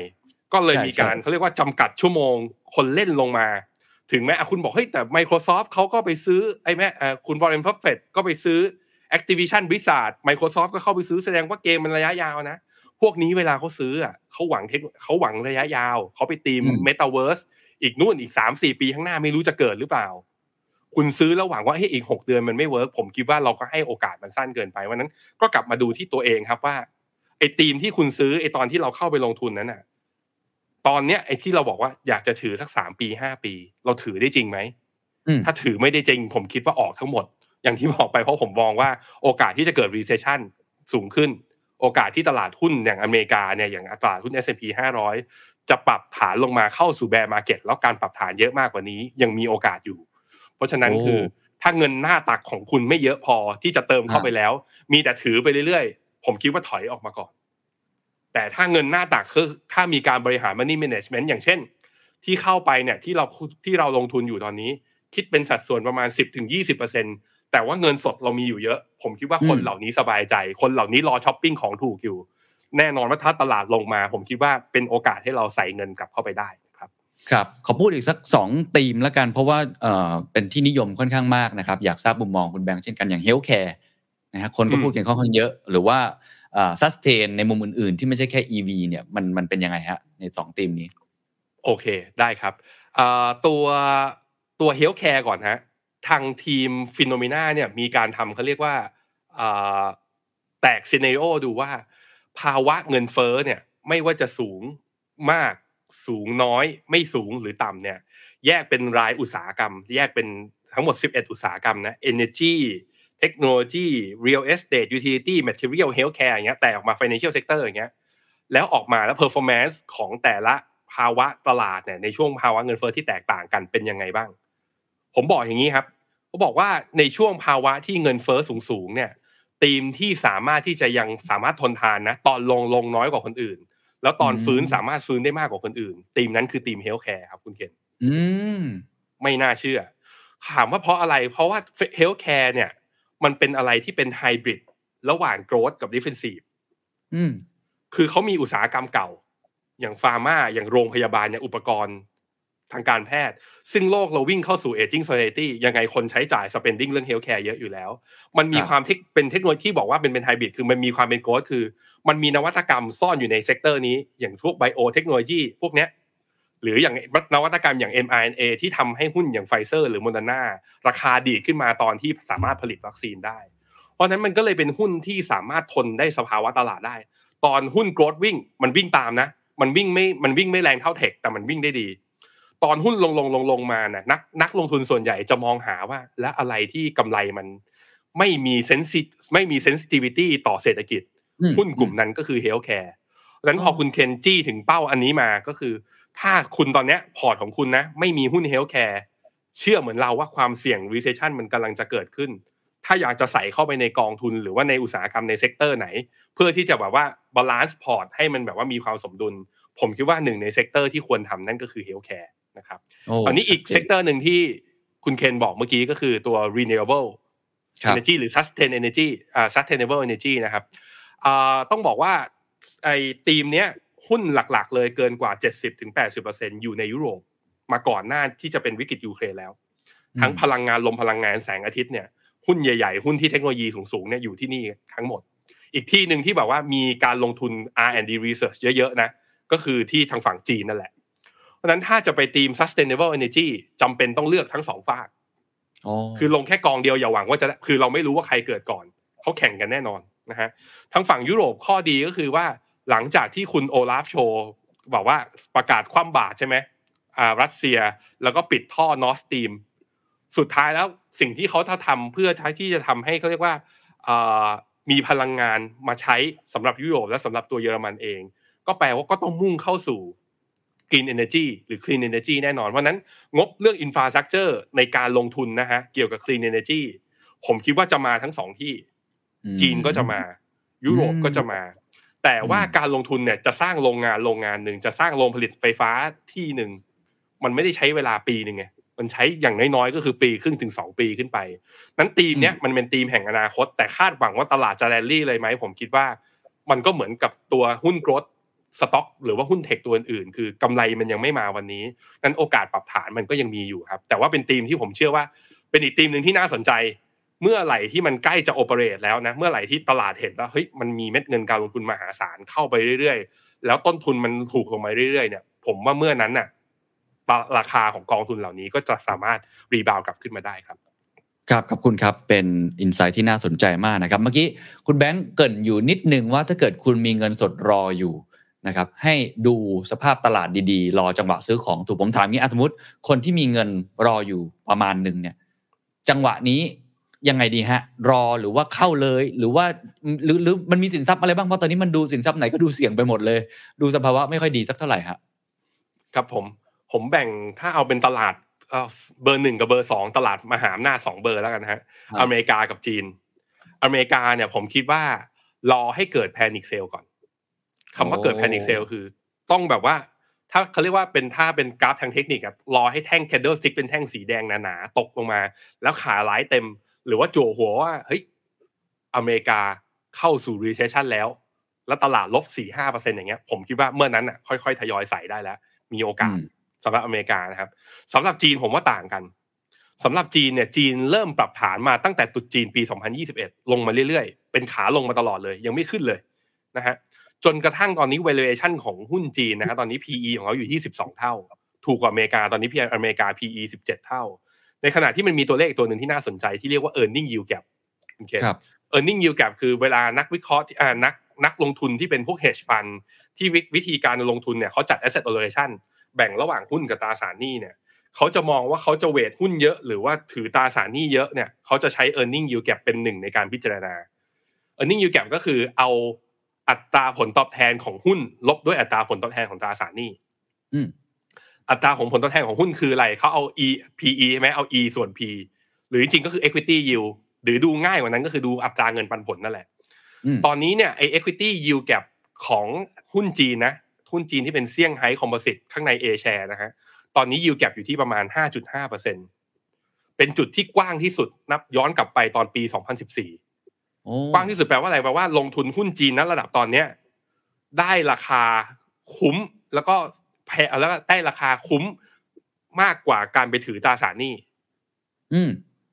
Speaker 1: ก็เลย
Speaker 4: ใช่
Speaker 1: มีการ
Speaker 4: ใช่
Speaker 1: เขาเรียกว่าจำกัดชั่วโมงคนเล่นลงมา ถึงแม้อะคุณบอกเฮ้ยแต่ Microsoft เขาก็ไปซื้อไอ้แม่อะคุณบร r เ n นพัฟเฟตก็ไปซื้อ Activision Blizzard Microsoft ก็เข้าไปซื้อแสดงว่าเกมมันระยะยาวนะ พวกนี้เวลาเขาซื้ออะเขาหวัง tech เขาหวังระยะยาว เขาไปตีม
Speaker 4: อืม
Speaker 1: เมตาเวิร์สอีกนู่นอีกสามสี่ปีข้างหน้าไม่รู้จะเกิดหรือเปล่า คุณซื้อแล้วหวังว่าเฮ้ยอีกหกเดือนมันไม่ work ผมคิดว่าเราก็ให้โอกาสมันสั้นเกินไปวันนั้น ก็กลับมาดูที่ตัวเองครับว่าไอ้ทีมที่คุณซื้อไอ้ตอนที่เราเข้าไปลงทุนนั้นน่ะ ตอนเนี้ยไอ้ที่เราบอกว่าอยากจะถือสักสามปีห้าปี เราถือได้จริงไหม
Speaker 4: อืม
Speaker 1: ถ้าถือไม่ได้จริง ผมคิดว่าออกทั้งหมด อย่างที่บอกไปเพราะผมมองว่าโอกาสที่จะเกิด recession สูงขึ้น โอกาสที่ตลาดหุ้นอย่างอเมริกาเนี่ยอย่างตลาดหุ้น S&P 500 จะปรับฐานลงมาเข้าสู่แบร์มาเก็ตแล้วการปรับฐานเยอะมากกว่านี้ยังมีโอกาสอยู่ เพราะฉะนั้น
Speaker 4: โอ้
Speaker 1: คือถ้าเงินหน้าตักของคุณไม่เยอะพอที่จะเติมเข้าไปแล้ว มีแต่ถือไปเรื่อยๆ ผมคิดว่าถอยออกมาก่อน แต่ถ้าเงินหน้าตักคือถ้ามีการบริหาร money management อย่างเช่น ที่เข้าไปเนี่ยที่เราที่เราลงทุนอยู่ตอนนี้ คิดเป็นสัดส่วนประมาณ 10-20% แต่ว่าเงินสดเรามีอยู่เยอะ ผมคิดว่าคน
Speaker 4: อืม
Speaker 1: เหล่านี้สบายใจ คนเหล่านี้รอช้อปปิ้งของถูกอยู่ แน่นอนว่าถ้าตลาดลงมา ผมคิดว่าเป็นโอกาสให้เราใส่เงินกลับเข้าไปได้ครับ
Speaker 4: ครับขอพูดอีกสักสองธีมแล้วกันเพราะว่าเอ่อเป็นที่นิยมค่อนข้างมากนะครับ อยากทราบมุมมองคุณแบงค์เช่นกันอย่าง healthcare นะฮะคนก็
Speaker 1: อืม
Speaker 4: พูดกันค่อนข้างเยอะ หรือว่าเอ่อ sustain ในมุมอื่นๆ ที่ไม่ใช่แค่ EV เนี่ยมันมันเป็นยังไงฮะในสองธีมนี้
Speaker 1: โอเคได้ครับเอ่อตัวตัว healthcare ก่อนฮะ ทางทีม Finnomena เนี่ยมีการทำเขาเรียกว่าแตก scenario ดูว่า ภาวะเงินเฟ้อเนี่ยไม่ว่าจะสูงมากสูงน้อย ไม่สูงหรือต่ำเนี่ยแยกเป็นรายอุตสาหกรรม แยกเป็นทั้งหมด 11 อุตสาหกรรมนะ energy เทคโนโลยี real estate utility material healthcare อย่างเงี้ยแต่ออกมา financial sector อย่างเงี้ยแล้วออกมาแล้ว performance ของแต่ละภาวะตลาดเนี่ยในช่วงภาวะเงินเฟ้อที่แตกต่างกันเป็นยังไงบ้าง ผมบอกอย่างนี้ครับ ผมบอกว่าในช่วงภาวะที่เงินเฟ้อสูงๆเนี่ยทีมที่สามารถที่จะยังสามารถทนทานนะตอนลงลงน้อยกว่าคนอื่น แล้วตอน
Speaker 4: อืม
Speaker 1: ฟื้นสามารถฟื้นได้มากกว่าคนอื่นทีมนั้นคือ theme healthcare ครับคุณเคน
Speaker 4: อืม
Speaker 1: ไม่น่าเชื่อ ถามว่าเพราะอะไร เพราะว่า healthcare เนี่ย มันเป็นอะไรที่เป็นไฮบริดระหว่าง growth กับ defensive
Speaker 4: อืม
Speaker 1: คือเขามีอุตสาหกรรมเก่า อย่าง pharma อย่างโรงพยาบาลอย่างอุปกรณ์ ทางการแพทย์ ซึ่งโลกเราวิ่งเข้าสู่ aging society ยังไงคนใช้จ่าย spending เรื่อง healthcare เยอะอยู่แล้ว มันมี
Speaker 4: ครับ
Speaker 1: ความ tech เป็นเทคโนโลยีที่บอกว่าเป็นเป็นไฮบริดคือมันมีความเป็น growth คือ มันมีนวัตกรรมซ่อนอยู่ใน sector นี้อย่างพวก biotechnology พวกเนี้ยหรืออย่างนวัตกรรมอย่าง mRNA ที่ทำให้หุ้นอย่างไฟเซอร์หรือโมเดอร์นาราคาดีดขึ้นมาตอนที่สามารถผลิตวัคซีนได้ เพราะฉะนั้นมันก็เลยเป็นหุ้นที่สามารถทนได้สภาวะตลาดได้ ตอนหุ้น growth วิ่งมันวิ่งตามนะ มันวิ่งไม่มันวิ่งไม่แรงเท่า tech แต่มันวิ่งได้ดี ตอนหุ้นลงลงลงลงมานะนักนักลงทุนส่วนใหญ่จะมองหาว่า และอะไรที่กำไรมันไม่มี sensi ไม่มี sensitivity ต่อเศรษฐกิจ
Speaker 4: อืม
Speaker 1: หุ้นกลุ่มนั้นก็คือ healthcare ดังนั้นพอคุณเคนจี้ถึงเป้าอันนี้มาก็คือ ถ้าคุณตอนเนี้ยพอร์ตของคุณนะ ไม่มีหุ้น healthcare เชื่อเหมือนเราว่าความเสี่ยง recession มันกำลังจะเกิดขึ้น ถ้าอยากจะใส่เข้าไปในกองทุนหรือว่าในอุตสาหกรรมใน sector ไหน เพื่อที่จะแบบว่า balance พอร์ตให้มันแบบว่ามีความสมดุล ผมคิดว่าหนึ่งใน sector ที่ควรทำนั่นก็คือ healthcare นะครับ
Speaker 4: โอ้
Speaker 1: ตอนนี้อีก sector หนึ่งที่คุณเคนบอกเมื่อกี้ก็คือตัว renewable
Speaker 4: ครับ
Speaker 1: energy หรือ sustain energy อ่า sustainable energy นะครับอ่าต้องบอกว่าไอ้ทีมเนี้ยหุ้นหลักๆ เลยเกินกว่า 70-80%อยู่ในยุโรปมาก่อนหน้าที่จะเป็นวิกฤตยูเครนแล้ว ทั้งพลังงานลมพลังงานแสงอาทิตย์เนี่ยหุ้นใหญ่ๆ หุ้นที่เทคโนโลยีสูงๆเนี่ยอยู่ที่นี่ทั้งหมด อีกที่หนึ่งที่แบบว่ามีการลงทุน R&D research เยอะๆนะก็คือที่ทางฝั่งจีนนั่นแหละเพ ราะฉะนั้นถ้าจะไปทีม sustainable energy จำเป็นต้องเลือกทั้งสองฝาก
Speaker 4: อ๋อ
Speaker 1: คือลงแค่กองเดียวอย่าหวังว่าจะได้คือเราไม่รู้ว่าใครเกิดก่อนเขาแข่งกันแน่นอนนะฮะทางฝั่งยุโรปข้อดีก็คือว่าหลังจากที่คุณโอลาฟโชบอกว่าประกาศคว่ำบาตรใช่ไหมอ่ารัสเซียแล้วก็ปิดท่อนอสตีมสุดท้ายแล้วสิ่งที่เขาทำเพื่อใช้ที่จะทำให้เขาเรียกว่าอ่ามีพลังงานมาใช้สำหรับยุโรปและสำหรับตัวเยอรมันเอง ก็แปลว่าก็ต้องมุ่งเข้าสู่ Green Energy หรือ Clean Energy แน่นอน เพราะฉะนั้นงบเรื่อง Infrastructure ในการลงทุนนะฮะเกี่ยวกับ Clean Energy ผมคิดว่าจะมาทั้งสองที่
Speaker 4: อืม
Speaker 1: จีนก็จะมา ยุโรป
Speaker 4: อืม
Speaker 1: ก็จะมา แต่ว่า
Speaker 4: อืม
Speaker 1: การลงทุนเนี่ยจะสร้างโรงงานโรงงานหนึ่งจะสร้างโรงผลิตไฟฟ้าที่หนึ่งมันไม่ได้ใช้เวลาปีหนึ่งไงมันใช้อย่างน้อยๆก็คือปีครึ่งถึงสองปีขึ้นไป นั้นทีมเนี้ยมันเป็นทีมแห่งอนาคต แต่คาดหวังว่าตลาดจะแรลลี่เลยไหมผมคิดว่า มันก็เหมือนกับตัวหุ้นโกรด สต็อกหรือว่าหุ้นเทคตัวอื่นๆ คือกำไรมันยังไม่มาวันนี้นั้นโอกาสปรับฐานมันก็ยังมีอยู่ครับ แต่ว่าเป็นทีมที่ผมเชื่อว่า เป็นอีกทีมหนึ่งที่น่าสนใจ เมื่อไหร่ที่มันใกล้จะโอเปเรตแล้วนะ เมื่อไหร่ที่ตลาดเห็นว่าเฮ้ยมันมีเม็ดเงินการลงทุนมหาศาลเข้าไปเรื่อยๆ แล้วต้นทุนมันถูกลงมาเรื่อยๆเนี่ย ผมว่าเมื่อนั้นน่ะราคาของกองทุนเหล่านี้ก็จะสามารถรีบาวกลับขึ้นมาได้ครับ
Speaker 4: ครับขอบคุณครับ เป็นอินไซต์ที่น่าสนใจมากนะครับ เมื่อกี้คุณแบงก์เกินอยู่นิดนึงว่าถ้าเกิดคุณมีเงินสดรออยู่ นะครับให้ดูสภาพตลาดดีๆ รอจังหวะซื้อของถูกผมถามงี้อะสมมติคนที่มีเงินรออยู่ประมาณหนึ่งเนี่ยจังหวะนี้ยังไงดีฮะ รอหรือว่าเข้าเลย หรือว่าหรือหรือมันมีสินทรัพย์อะไรบ้างเพราะตอนนี้มันดูสินทรัพย์ไหนก็ดูเสี่ยงไปหมดเลย ดูสภาวะไม่ค่อยดีสักเท่าไหร่ฮะ
Speaker 1: ครับผมผมแบ่งถ้าเอาเป็นตลาดเอ่อเบอร์หนึ่งกับเบอร์สองตลาดมหาอำนาจสองเบอร์แล้วกันนะฮะ
Speaker 4: ครับ
Speaker 1: อเมริกากับจีน อเมริกาเนี่ยผมคิดว่ารอให้เกิด panic sell ก่อน คำว่าเกิด panic sell คือต้องแบบว่า ถ้าเขาเรียกว่าเป็นถ้าเป็นกราฟทางเทคนิคอะรอให้แท่ง candlestick เป็นแท่งสีแดงหนาๆตกลงมา แล้วข่าวร้ายเต็ม หรือว่าจั่วหัวว่าเฮ้ยอเมริกาเข้าสู่ recession แล้ว แล้วตลาดลบสี่ห้าเปอร์เซ็นอย่างเงี้ยผมคิดว่าเมื่อนั้นอะค่อยๆ ทยอยใส่ได้แล้ว มีโอกาส
Speaker 4: อืม
Speaker 1: สำหรับอเมริกานะครับสำหรับจีนผมว่าต่างกันสำหรับจีนเนี่ยจีนเริ่มปรับฐานมาตั้งแต่ตุดจีนปี 2021 ลงมาเรื่อยๆ เป็นขาลงมาตลอดเลย ยังไม่ขึ้นเลยนะฮะ จนกระทั่งตอนนี้ valuation ของหุ้นจีนนะฮะตอนนี้ PE ของเขาอยู่ที่ 12 เท่า ถูกกว่าอเมริกาตอนนี้พีอเมริกา PE 17 เท่า ในขณะที่มันมีตัวเลขตัวหนึ่งที่น่าสนใจที่เรียกว่า earning yield gap โอเค
Speaker 4: ครับ
Speaker 1: earning yield gap คือเวลานักวิเคราะห์ที่อ่านักนักลงทุนที่เป็นพวก hedge fund ที่วิวิธีการลงทุนเนี่ยเขาจัด asset allocation แบ่งระหว่างหุ้นกับตราสารหนี้เนี่ยเขาจะมองว่าเขาจะเวทหุ้นเยอะหรือว่าถือตราสารหนี้เยอะเนี่ยเขาจะใช้ earning yield gap เป็นหนึ่งในการพิจารณา earning yield gap ก็คือเอา อัตราผลตอบแทนของหุ้น ลบด้วยอัตราผลตอบแทนของตราสารหนี้
Speaker 4: อืม
Speaker 1: อัตราของผลตอบแทนของหุ้นคืออะไร เขาเอา e PE ใช่ไหมเอา e ส่วน p หรือจริงๆก็คือ equity yield หรือดูง่ายกว่านั้นก็คือดูอัตราเงินปันผลนั่นแหละ
Speaker 4: อืม
Speaker 1: ตอนนี้เนี่ยไอ equity yield gap ของหุ้นจีนนะ หุ้นจีนที่เป็นเซี่ยงไฮ้คอมโพสิตข้างใน A share นะฮะ ตอนนี้ yield gap อยู่ที่ประมาณ 5.5%เป็นจุดที่กว้างที่สุดนับย้อนกลับไปตอนปี 2014
Speaker 4: โอ้
Speaker 1: กว้างที่สุดแปลว่าอะไรแปลว่าลงทุนหุ้นจีนณระดับตอนเนี้ยได้ราคาคุ้มแล้วก็แพงแล้วก็ได้ราคาคุ้มมากกว่าการไปถือตราสารหนี้
Speaker 4: อืม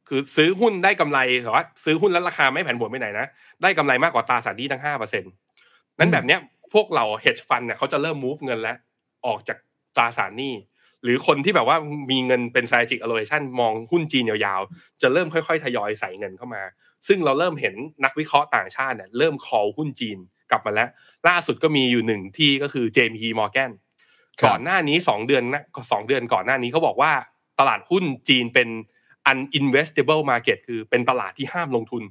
Speaker 1: คือซื้อหุ้นได้กำไรแต่ว่าซื้อหุ้นแล้วราคาไม่ผันผวนไปไหนนะได้กำไรมากกว่าตราสารหนี้ทั้งห้าเปอร์เซ็นต์นั้นแบบเนี้ยพวกเรา hedge fund เนี่ยเขาจะเริ่ม move เงินแล้ว ออกจากตราสารหนี้ หรือคนที่แบบว่ามีเงินเป็น strategic allocation มองหุ้นจีนยาวๆ จะเริ่มค่อยๆ ทยอยใส่เงินเข้ามา ซึ่งเราเริ่มเห็นนักวิเคราะห์ต่างชาติเนี่ยเริ่ม call หุ้นจีนกลับมาแล้ว ล่าสุดก็มีอยู่หนึ่งที่ก็คือ JP Morgan
Speaker 4: ครับ
Speaker 1: ก่อนหน้านี้สองเดือนนะสองเดือนก่อนหน้านี้เขาบอกว่าตลาดหุ้นจีนเป็น uninvestable market คือเป็นตลาดที่ห้ามลงทุน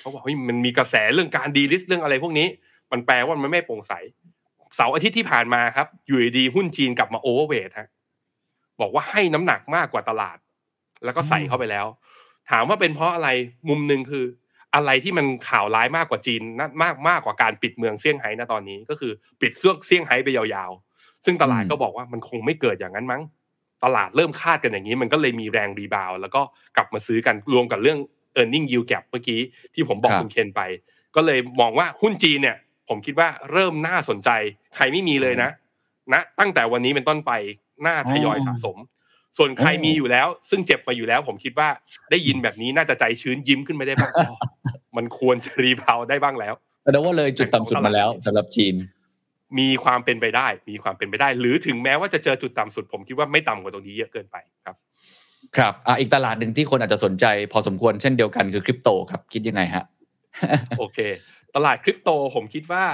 Speaker 1: เขาบอกเฮ้ยมันมีกระแสเรื่องการ delist เรื่องอะไรพวกนี้ มันแปลว่ามันไม่โปร่งใสเสาร์อาทิตย์ที่ผ่านมาครับอยู่ดีๆหุ้นจีนกลับมา overweight ฮะ บอกว่าให้น้ำหนักมากกว่าตลาด แล้วก็ใส่เข้าไปแล้ว ถามว่าเป็นเพราะอะไรมุมหนึ่งคือ อะไรที่มันข่าวร้ายมากกว่าจีนนะมากมากกว่าการปิดเมืองเซี่ยงไฮ้นะตอนนี้ ก็คือปิดเสื้อเซี่ยงไฮ้ไปยาวๆ ซึ่งตลาด
Speaker 4: อืม
Speaker 1: ก็บอกว่ามันคงไม่เกิดอย่างนั้นมั้ง ตลาดเริ่มคาดกันอย่างนี้ มันก็เลยมีแรง rebound แล้วก็กลับมาซื้อกันรวมกับเรื่อง e a r n i n g yield gap เมื่อกี้ที่ผมบอก
Speaker 4: ครับ
Speaker 1: คุณเคนไป ก็เลยมองว่าหุ้นจีนเนี่ย ผมคิดว่าเริ่มน่าสนใจ ใครไม่มีเลยนะนะตั้งแต่วันนี้เป็นต้นไป น่าทยอยสะสม ส่วนใครมีอยู่แล้ว ซึ่งเจ็บมาอยู่แล้ว ผมคิดว่าได้ยินแบบนี้น่าจะใจชื้นยิ้มขึ้นมาได้บ้างอ๋อมันควรจะ rebound ได้บ้างแล้ว
Speaker 4: แสดงว่าเลยจุดต่ำสุดมาแล้วสำหรับจีน
Speaker 1: มีความเป็นไปได้ มีความเป็นไปได้ หรือถึงแม้ว่าจะเจอจุดต่ำสุด ผมคิดว่าไม่ต่ำกว่าตรงนี้เยอะเกินไปครับ
Speaker 4: ครับอะอีกตลาดหนึ่งที่คนอาจจะสนใจ พอสมควรเช่นเดียวกันคือคริปโตครับ คิดยังไงฮะ
Speaker 1: โอเค ตลาดคริปโตผมคิดว่า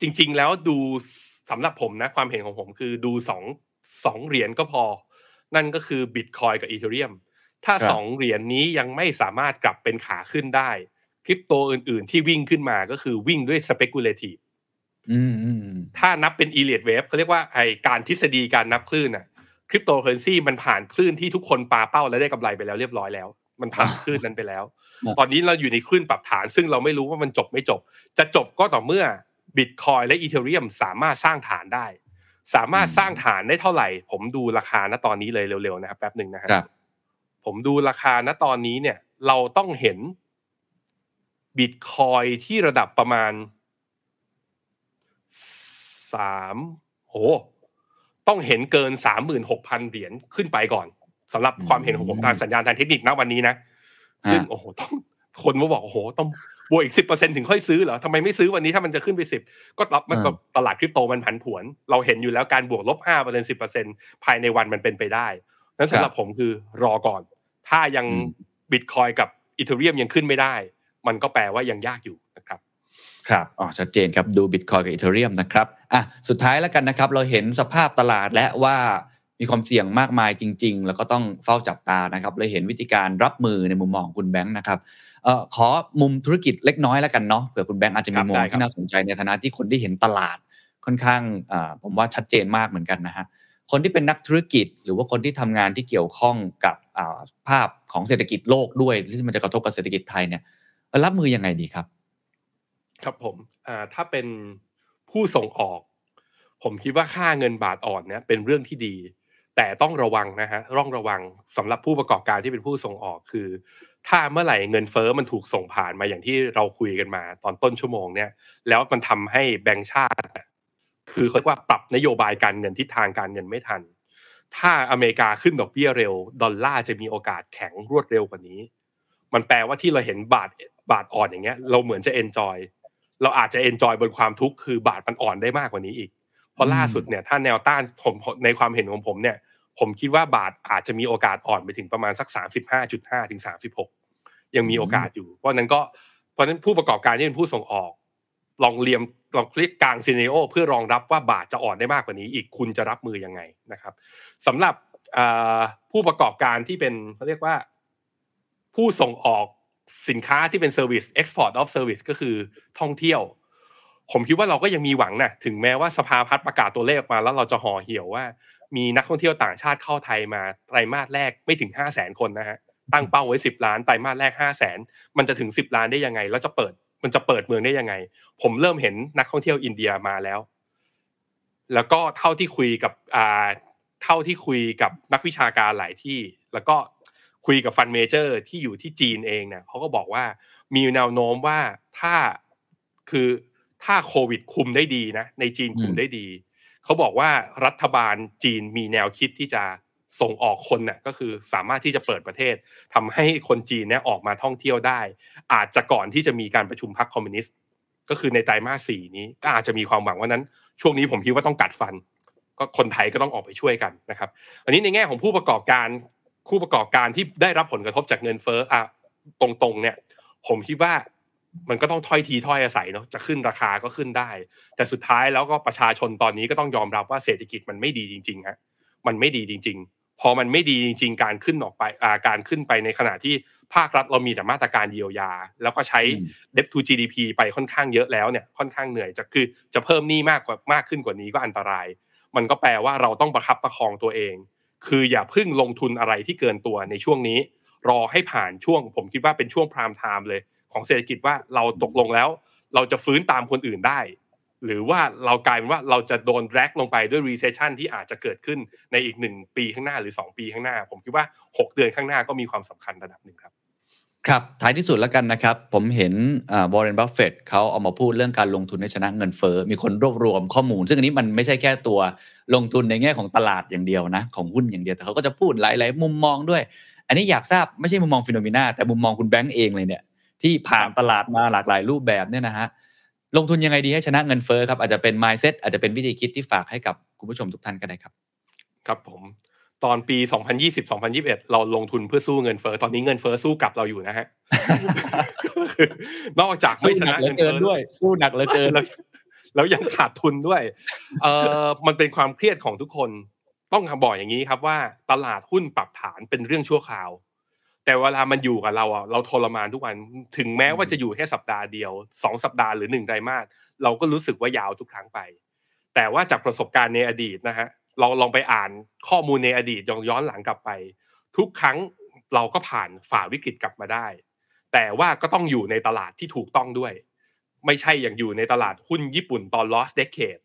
Speaker 1: จริง ๆ แล้วดูสำหรับผมนะ ความเห็นของผมคือดูสอง สองเหรียญก็พอ นั่นก็คือบิตคอยกับอีเทเรียมถ้า
Speaker 4: ครับ
Speaker 1: สองเหรียญนี้ยังไม่สามารถกลับเป็นขาขึ้นได้คริปโตอื่น ๆ ที่วิ่งขึ้นมาก็คือวิ่งด้วย speculative
Speaker 4: อืมอืมอืม
Speaker 1: ถ้านับเป็น e l i o t wave เขาเรียกว่าไอการทฤษฎีการนับคลื่นน่ะคริปโตเคอร์เรนซีมันผ่านคลื่นที่ทุกคนปาเป้าและได้กำไรไปแล้วเรียบร้อยแล้ว มันผ่านคลื่นนั้นไปแล้ว ตอนนี้เราอยู่ในคลื่นปรับฐาน ซึ่งเราไม่รู้ว่ามันจบไม่จบ จะจบก็ต่อเมื่อบิตคอยและ Ethereum สามารถสร้างฐานได้ สามารถสร้างฐานได้เท่าไหร่ ผมดูราคาณตอนนี้เลยเร็วๆนะครับแป๊บหนึ่งนะฮะ
Speaker 4: ครับ
Speaker 1: ผมดูราคาณตอนนี้เนี่ย เราต้องเห็นบิตคอยที่ระดับประมาณสามโหต้องเห็นเกินสามหมื่นหกพันเหรียญขึ้นไปก่อนสำหรับความเห็นของผมทางสัญญาณทางเทคนิคณวันนี้นะ ซึ่งโอ้โหต้องคนมาบอกโอ้โหต้อง บวกอีกสิบเปอร์เซ็นถึงค่อยซื้อเหรอทำไมไม่ซื้อวันนี้ถ้ามันจะขึ้นไปสิบก็ตอบมันก็ตลาดคริปโตมันผันผวน เราเห็นอยู่แล้วการบวกลบห้าเปอร์เซ็นสิบเปอร์เซ็นภายในวันมันเป็นไปได้นั้นสำหรับผมคือรอก่อน ถ้ายัง
Speaker 4: อืม
Speaker 1: บิตคอยกับอีเทเรียมยังขึ้นไม่ได้ มันก็แปลว่ายังยากอยู่นะครับ
Speaker 4: ครับอ๋อชัดเจนครับดูบิตคอยกับอีเทเรียมนะครับอะสุดท้ายแล้วกันนะครับ เราเห็นสภาพตลาดและว่ามีความเสี่ยงมากมายจริง ๆ แล้วก็ต้องเฝ้าจับตานะครับเลยเห็นวิธีการรับมือในมุมมองของคุณแบงค์นะครับเอ่อขอมุมธุรกิจเล็กน้อยแล้วกันเนาะเผื่อคุณแบงค์อาจจะมี
Speaker 1: ครับ
Speaker 4: มุม
Speaker 1: ได้ครับ
Speaker 4: ที่น่าสนใจในฐานะที่คนที่เห็นตลาดค่อนข้างอ่าผมว่าชัดเจนมากเหมือนกันนะฮะคนที่เป็นนักธุรกิจ หรือว่าคนที่ทำงานที่เกี่ยวข้องกับอ่าภาพของเศรษฐกิจโลกด้วยที่มันจะกระทบกับเศรษฐกิจไทยเนี่ยรับมือยังไงดีครับ
Speaker 1: ครับผมอ่าถ้าเป็นผู้ส่งออก ผมคิดว่าค่าเงินบาทอ่อนเนี่ยเป็นเรื่องที่ดี แต่ต้องระวังนะฮะต้องระวังสำหรับผู้ประกอบการที่เป็นผู้ส่งออกคือ ถ้าเมื่อไหร่เงินเฟ้อมันถูกส่งผ่านมาอย่างที่เราคุยกันมาตอนต้นชั่วโมงเนี่ย แล้วมันทำให้แบงก์ชาติ คือเขาเรียกว่าปรับนโยบายการเงินทิศทางการเงินไม่ทัน ถ้าอเมริกาขึ้นดอกเบี้ยเร็ว ดอลลาร์จะมีโอกาสแข็งรวดเร็วกว่านี้ มันแปลว่าที่เราเห็นบาทบาทอ่อนอย่างเงี้ย เราเหมือนจะ enjoy เราอาจจะ enjoy บนความทุกข์คือบาทมันอ่อนได้มากกว่านี้อีก เพราะล่าสุดเนี่ยถ้าแนวต้านผมในความเห็นของผมเนี่ย ผมคิดว่าบาทอาจจะมีโอกาสอ่อนไปถึงประมาณสัก 35.5 ถึง 36 ยังมีโอกาสอยู่ เพราะนั้นก็เพราะนั้นผู้ประกอบการที่เป็นผู้ส่งออก ลองเรียมลองคลิกกลางซีเนโอเพื่อรองรับว่าบาทจะอ่อนได้มากกว่านี้อีกคุณจะรับมือยังไงนะครับสำหรับผู้ประกอบการที่เป็นเขาเรียกว่า ผู้ส่งออกสินค้าที่เป็นเซอร์วิส export of service ก็คือท่องเที่ยว ผมคิดว่าเราก็ยังมีหวังนะถึงแม้ว่าสภาพัฒน์ประกาศตัวเลขมาแล้วเราจะห่อเหี่ยวว่า มีนักท่องเที่ยวต่างชาติเข้าไทยมาไตรมาสแรกไม่ถึงห้าแสนคนนะฮะตั้งเป้าไว้สิบล้านไตรมาสแรกห้าแสนมันจะถึงสิบล้านได้ยังไง แล้วจะเปิดมันจะเปิดเมืองได้ยังไง ผมเริ่มเห็นนักท่องเที่ยวอินเดียมาแล้ว แล้วก็เท่าที่คุยกับอ่าเท่าที่คุยกับนักวิชาการหลายที่ แล้วก็คุยกับฟันเมเจอร์ที่อยู่ที่จีนเองเนี่ยเขาก็บอกว่ามีแนวโน้มว่าถ้าคือถ้าโควิดคุมได้ดีนะในจีนคุมได้ดี เขาบอกว่ารัฐบาลจีนมีแนวคิดที่จะส่งออกคนเนี่ยก็คือสามารถที่จะเปิดประเทศทำให้คนจีนเนี่ยออกมาท่องเที่ยวได้ อาจจะก่อนที่จะมีการประชุมพรรคคอมมิวนิสต์ก็คือในไตรมาสสี่นี้ก็อาจจะมีความหวังว่านั้น ช่วงนี้ผมคิดว่าต้องกัดฟัน ก็คนไทยก็ต้องออกไปช่วยกันนะครับ อันนี้ในแง่ของผู้ประกอบการผู้ประกอบการที่ได้รับผลกระทบจากเงินเฟ้ออะตรงๆเนี่ย ผมคิดว่า มันก็ต้องถ้อยทีถ้อยอาศัยเนาะจะขึ้นราคาก็ขึ้นได้ แต่สุดท้ายแล้วก็ประชาชนตอนนี้ก็ต้องยอมรับว่าเศรษฐกิจมันไม่ดีจริงๆฮะมันไม่ดีจริง ๆ พอมันไม่ดีจริง ๆ การขึ้นออกไปอ่าการขึ้นไปในขณะที่ภาครัฐเรามีแต่มาตรการเยียวยา แล้วก็ใช้ debt to GDP ไปค่อนข้างเยอะแล้วเนี่ยค่อนข้างเหนื่อยจะคือจะเพิ่มหนี้มากกว่ามากขึ้นกว่านี้ก็อันตราย มันก็แปลว่าเราต้องประคับประคองตัวเอง คืออย่าพึ่งลงทุนอะไรที่เกินตัวในช่วงนี้ รอให้ผ่านช่วง ผมคิดว่าเป็นช่วงพรามไทม์เลย ของเศรษฐกิจว่าเราตกลงแล้ว เราจะฟื้นตามคนอื่นได้ หรือว่าเรากลายเป็นว่าเราจะโดนแรกลงไปด้วย recession ที่อาจจะเกิดขึ้นในอีกหนึ่งปีข้างหน้าหรือ 2 ปีข้างหน้า ผมคิดว่า 6 เดือนข้างหน้าก็มีความสำคัญระดับหนึ่งครับ
Speaker 4: ครับ ท้ายที่สุดแล้วกันนะครับ ผมเห็นบรอนบัฟเฟตเขาเอามาพูดเรื่องการลงทุนในชนะเงินเฟ้อมีคนรวบรวมข้อมูล ซึ่งอันนี้มันไม่ใช่แค่ตัวลงทุนในแง่ของตลาดอย่างเดียวนะ ของหุ้นอย่างเดียว แต่เขาก็จะพูดหลาย ๆ มุมมองด้วย อันนี้อยากทราบไม่ใช่มุมมองฟิโนเมนาแต่มุมมองคุณแบงก์เองเลยเนี่ย ที่ผ่านตลาดมาหลากหลายรูปแบบเนี่ยนะฮะลงทุนยังไงดีให้ชนะเงินเฟอ้อครับอาจจะเป็น mindset อาจจะเป็นวิธีคิดที่ฝากให้กับคุณผู้ชมทุกท่านก็ได้ครับ
Speaker 1: ครับผมตอนปี 2020-2021 เราลงทุนเพื่อสู้เงินเฟ้อ ตอนนี้เงินเฟ้อสู้กลับเราอยู่นะฮะ นอกจากไม่ชนะเงินเฟ้อ
Speaker 4: ด้วย สู้หนักเหลือเกิน
Speaker 1: แล้วยังขาดทุนด้วย เออมันเป็นความเครียดของทุกคน ต้องบอกอย่างนี้ครับว่า ตลาดหุ้นปรับฐานเป็นเรื่องชั่วคราว แต่เวลามันอยู่กับเราอะเราทรมานทุกวันถึงแม้ว่าจะอยู่แค่สัปดาห์เดียวสองสัปดาห์หรือหนึ่งไตรมาสเราก็รู้สึกว่ายาวทุกครั้งไป แต่ว่าจากประสบการณ์ในอดีตนะฮะลองลองไปอ่านข้อมูลในอดีตย้อนย้อนหลังกลับไป ทุกครั้งเราก็ผ่านฝ่าวิกฤตกลับมาได้ แต่ว่าก็ต้องอยู่ในตลาดที่ถูกต้องด้วย ไม่ใช่อย่างอยู่ในตลาดหุ้นญี่ปุ่นตอน lost decade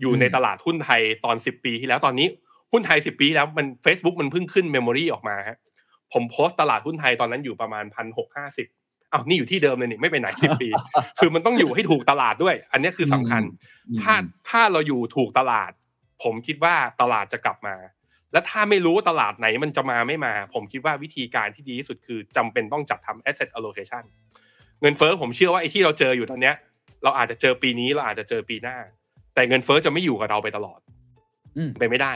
Speaker 1: อยู่ในตลาดหุ้นไทยตอน 10 ปีที่แล้วตอนนี้หุ้นไทย 10 ปีแล้วมัน Facebook มันเพิ่งขึ้นเมมโมรีออกมาฮะ ผมโพสต์ตลาดหุ้นไทยตอนนั้นอยู่ประมาณพันหกห้าสิบอ้าวนี่อยู่ที่เดิมเลยนี่ไม่ไปไหนสิบปี คือมันต้องอยู่ให้ถูกตลาดด้วย อันนี้คือสำคัญ ถ้าถ้าเราอยู่ถูกตลาด ผมคิดว่าตลาดจะกลับมา และถ้าไม่รู้ตลาดไหนมันจะมาไม่มา ผมคิดว่าวิธีการที่ดีที่สุดคือจำเป็นต้องจัดทำ asset allocation เงินเฟ้อผมเชื่อว่าไอ้ที่เราเจออยู่ตอนเนี้ย เราอาจจะเจอปีนี้เราอาจจะเจอปีหน้า แต่เงินเฟ้อจะไม่อยู่กับเราไปตลอดไปไม่ได้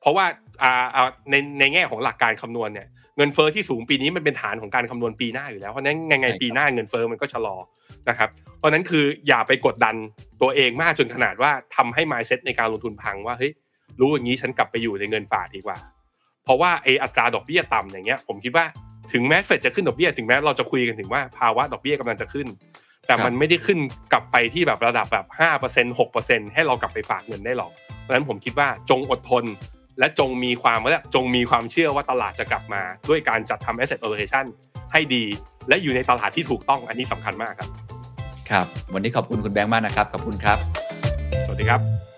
Speaker 1: เพราะว่าอ่าในในแง่ของหลักการคำนวณเนี่ย เงินเฟ้อที่สูงปีนี้มันเป็นฐานของการคำนวณปีหน้าอยู่แล้วเพราะนั้นไงไงปีหน้าเงินเฟ้อมันก็ชะลอนะครับ เพราะนั้นคืออย่าไปกดดันตัวเองมากจนขนาดว่าทำให้ mindset ในการลงทุนพังว่าเฮ้ยรู้อย่างนี้ฉันกลับไปอยู่ในเงินฝากดีกว่า เพราะว่าไออัตราดอกเบี้ยต่ำอย่างเงี้ย ผมคิดว่าถึงแม้เฟดจะขึ้นดอกเบี้ยถึงแม้เราจะคุยกันถึงว่าภาวะดอกเบี้ยกำลังจะขึ้น แต่มันไม่ได้ขึ้นกลับไปที่แบบระดับแบบห้าเปอร์เซ็นต์หกเปอร์เซ็นต์ให้เรากลับไปฝากเงินได้หรอกเพราะฉะนั้นผมคิดว่าจงอดทน และจงมีความว่าจงมีความเชื่อว่าตลาดจะกลับมา ด้วยการจัดทำ asset allocation ให้ดี และอยู่ในตลาดที่ถูกต้องอันนี้สำคัญมากครับ
Speaker 4: ครับ วันนี้ขอบคุณคุณแบงค์มากนะครับ ขอบคุณครับ
Speaker 1: สวัสดีครับ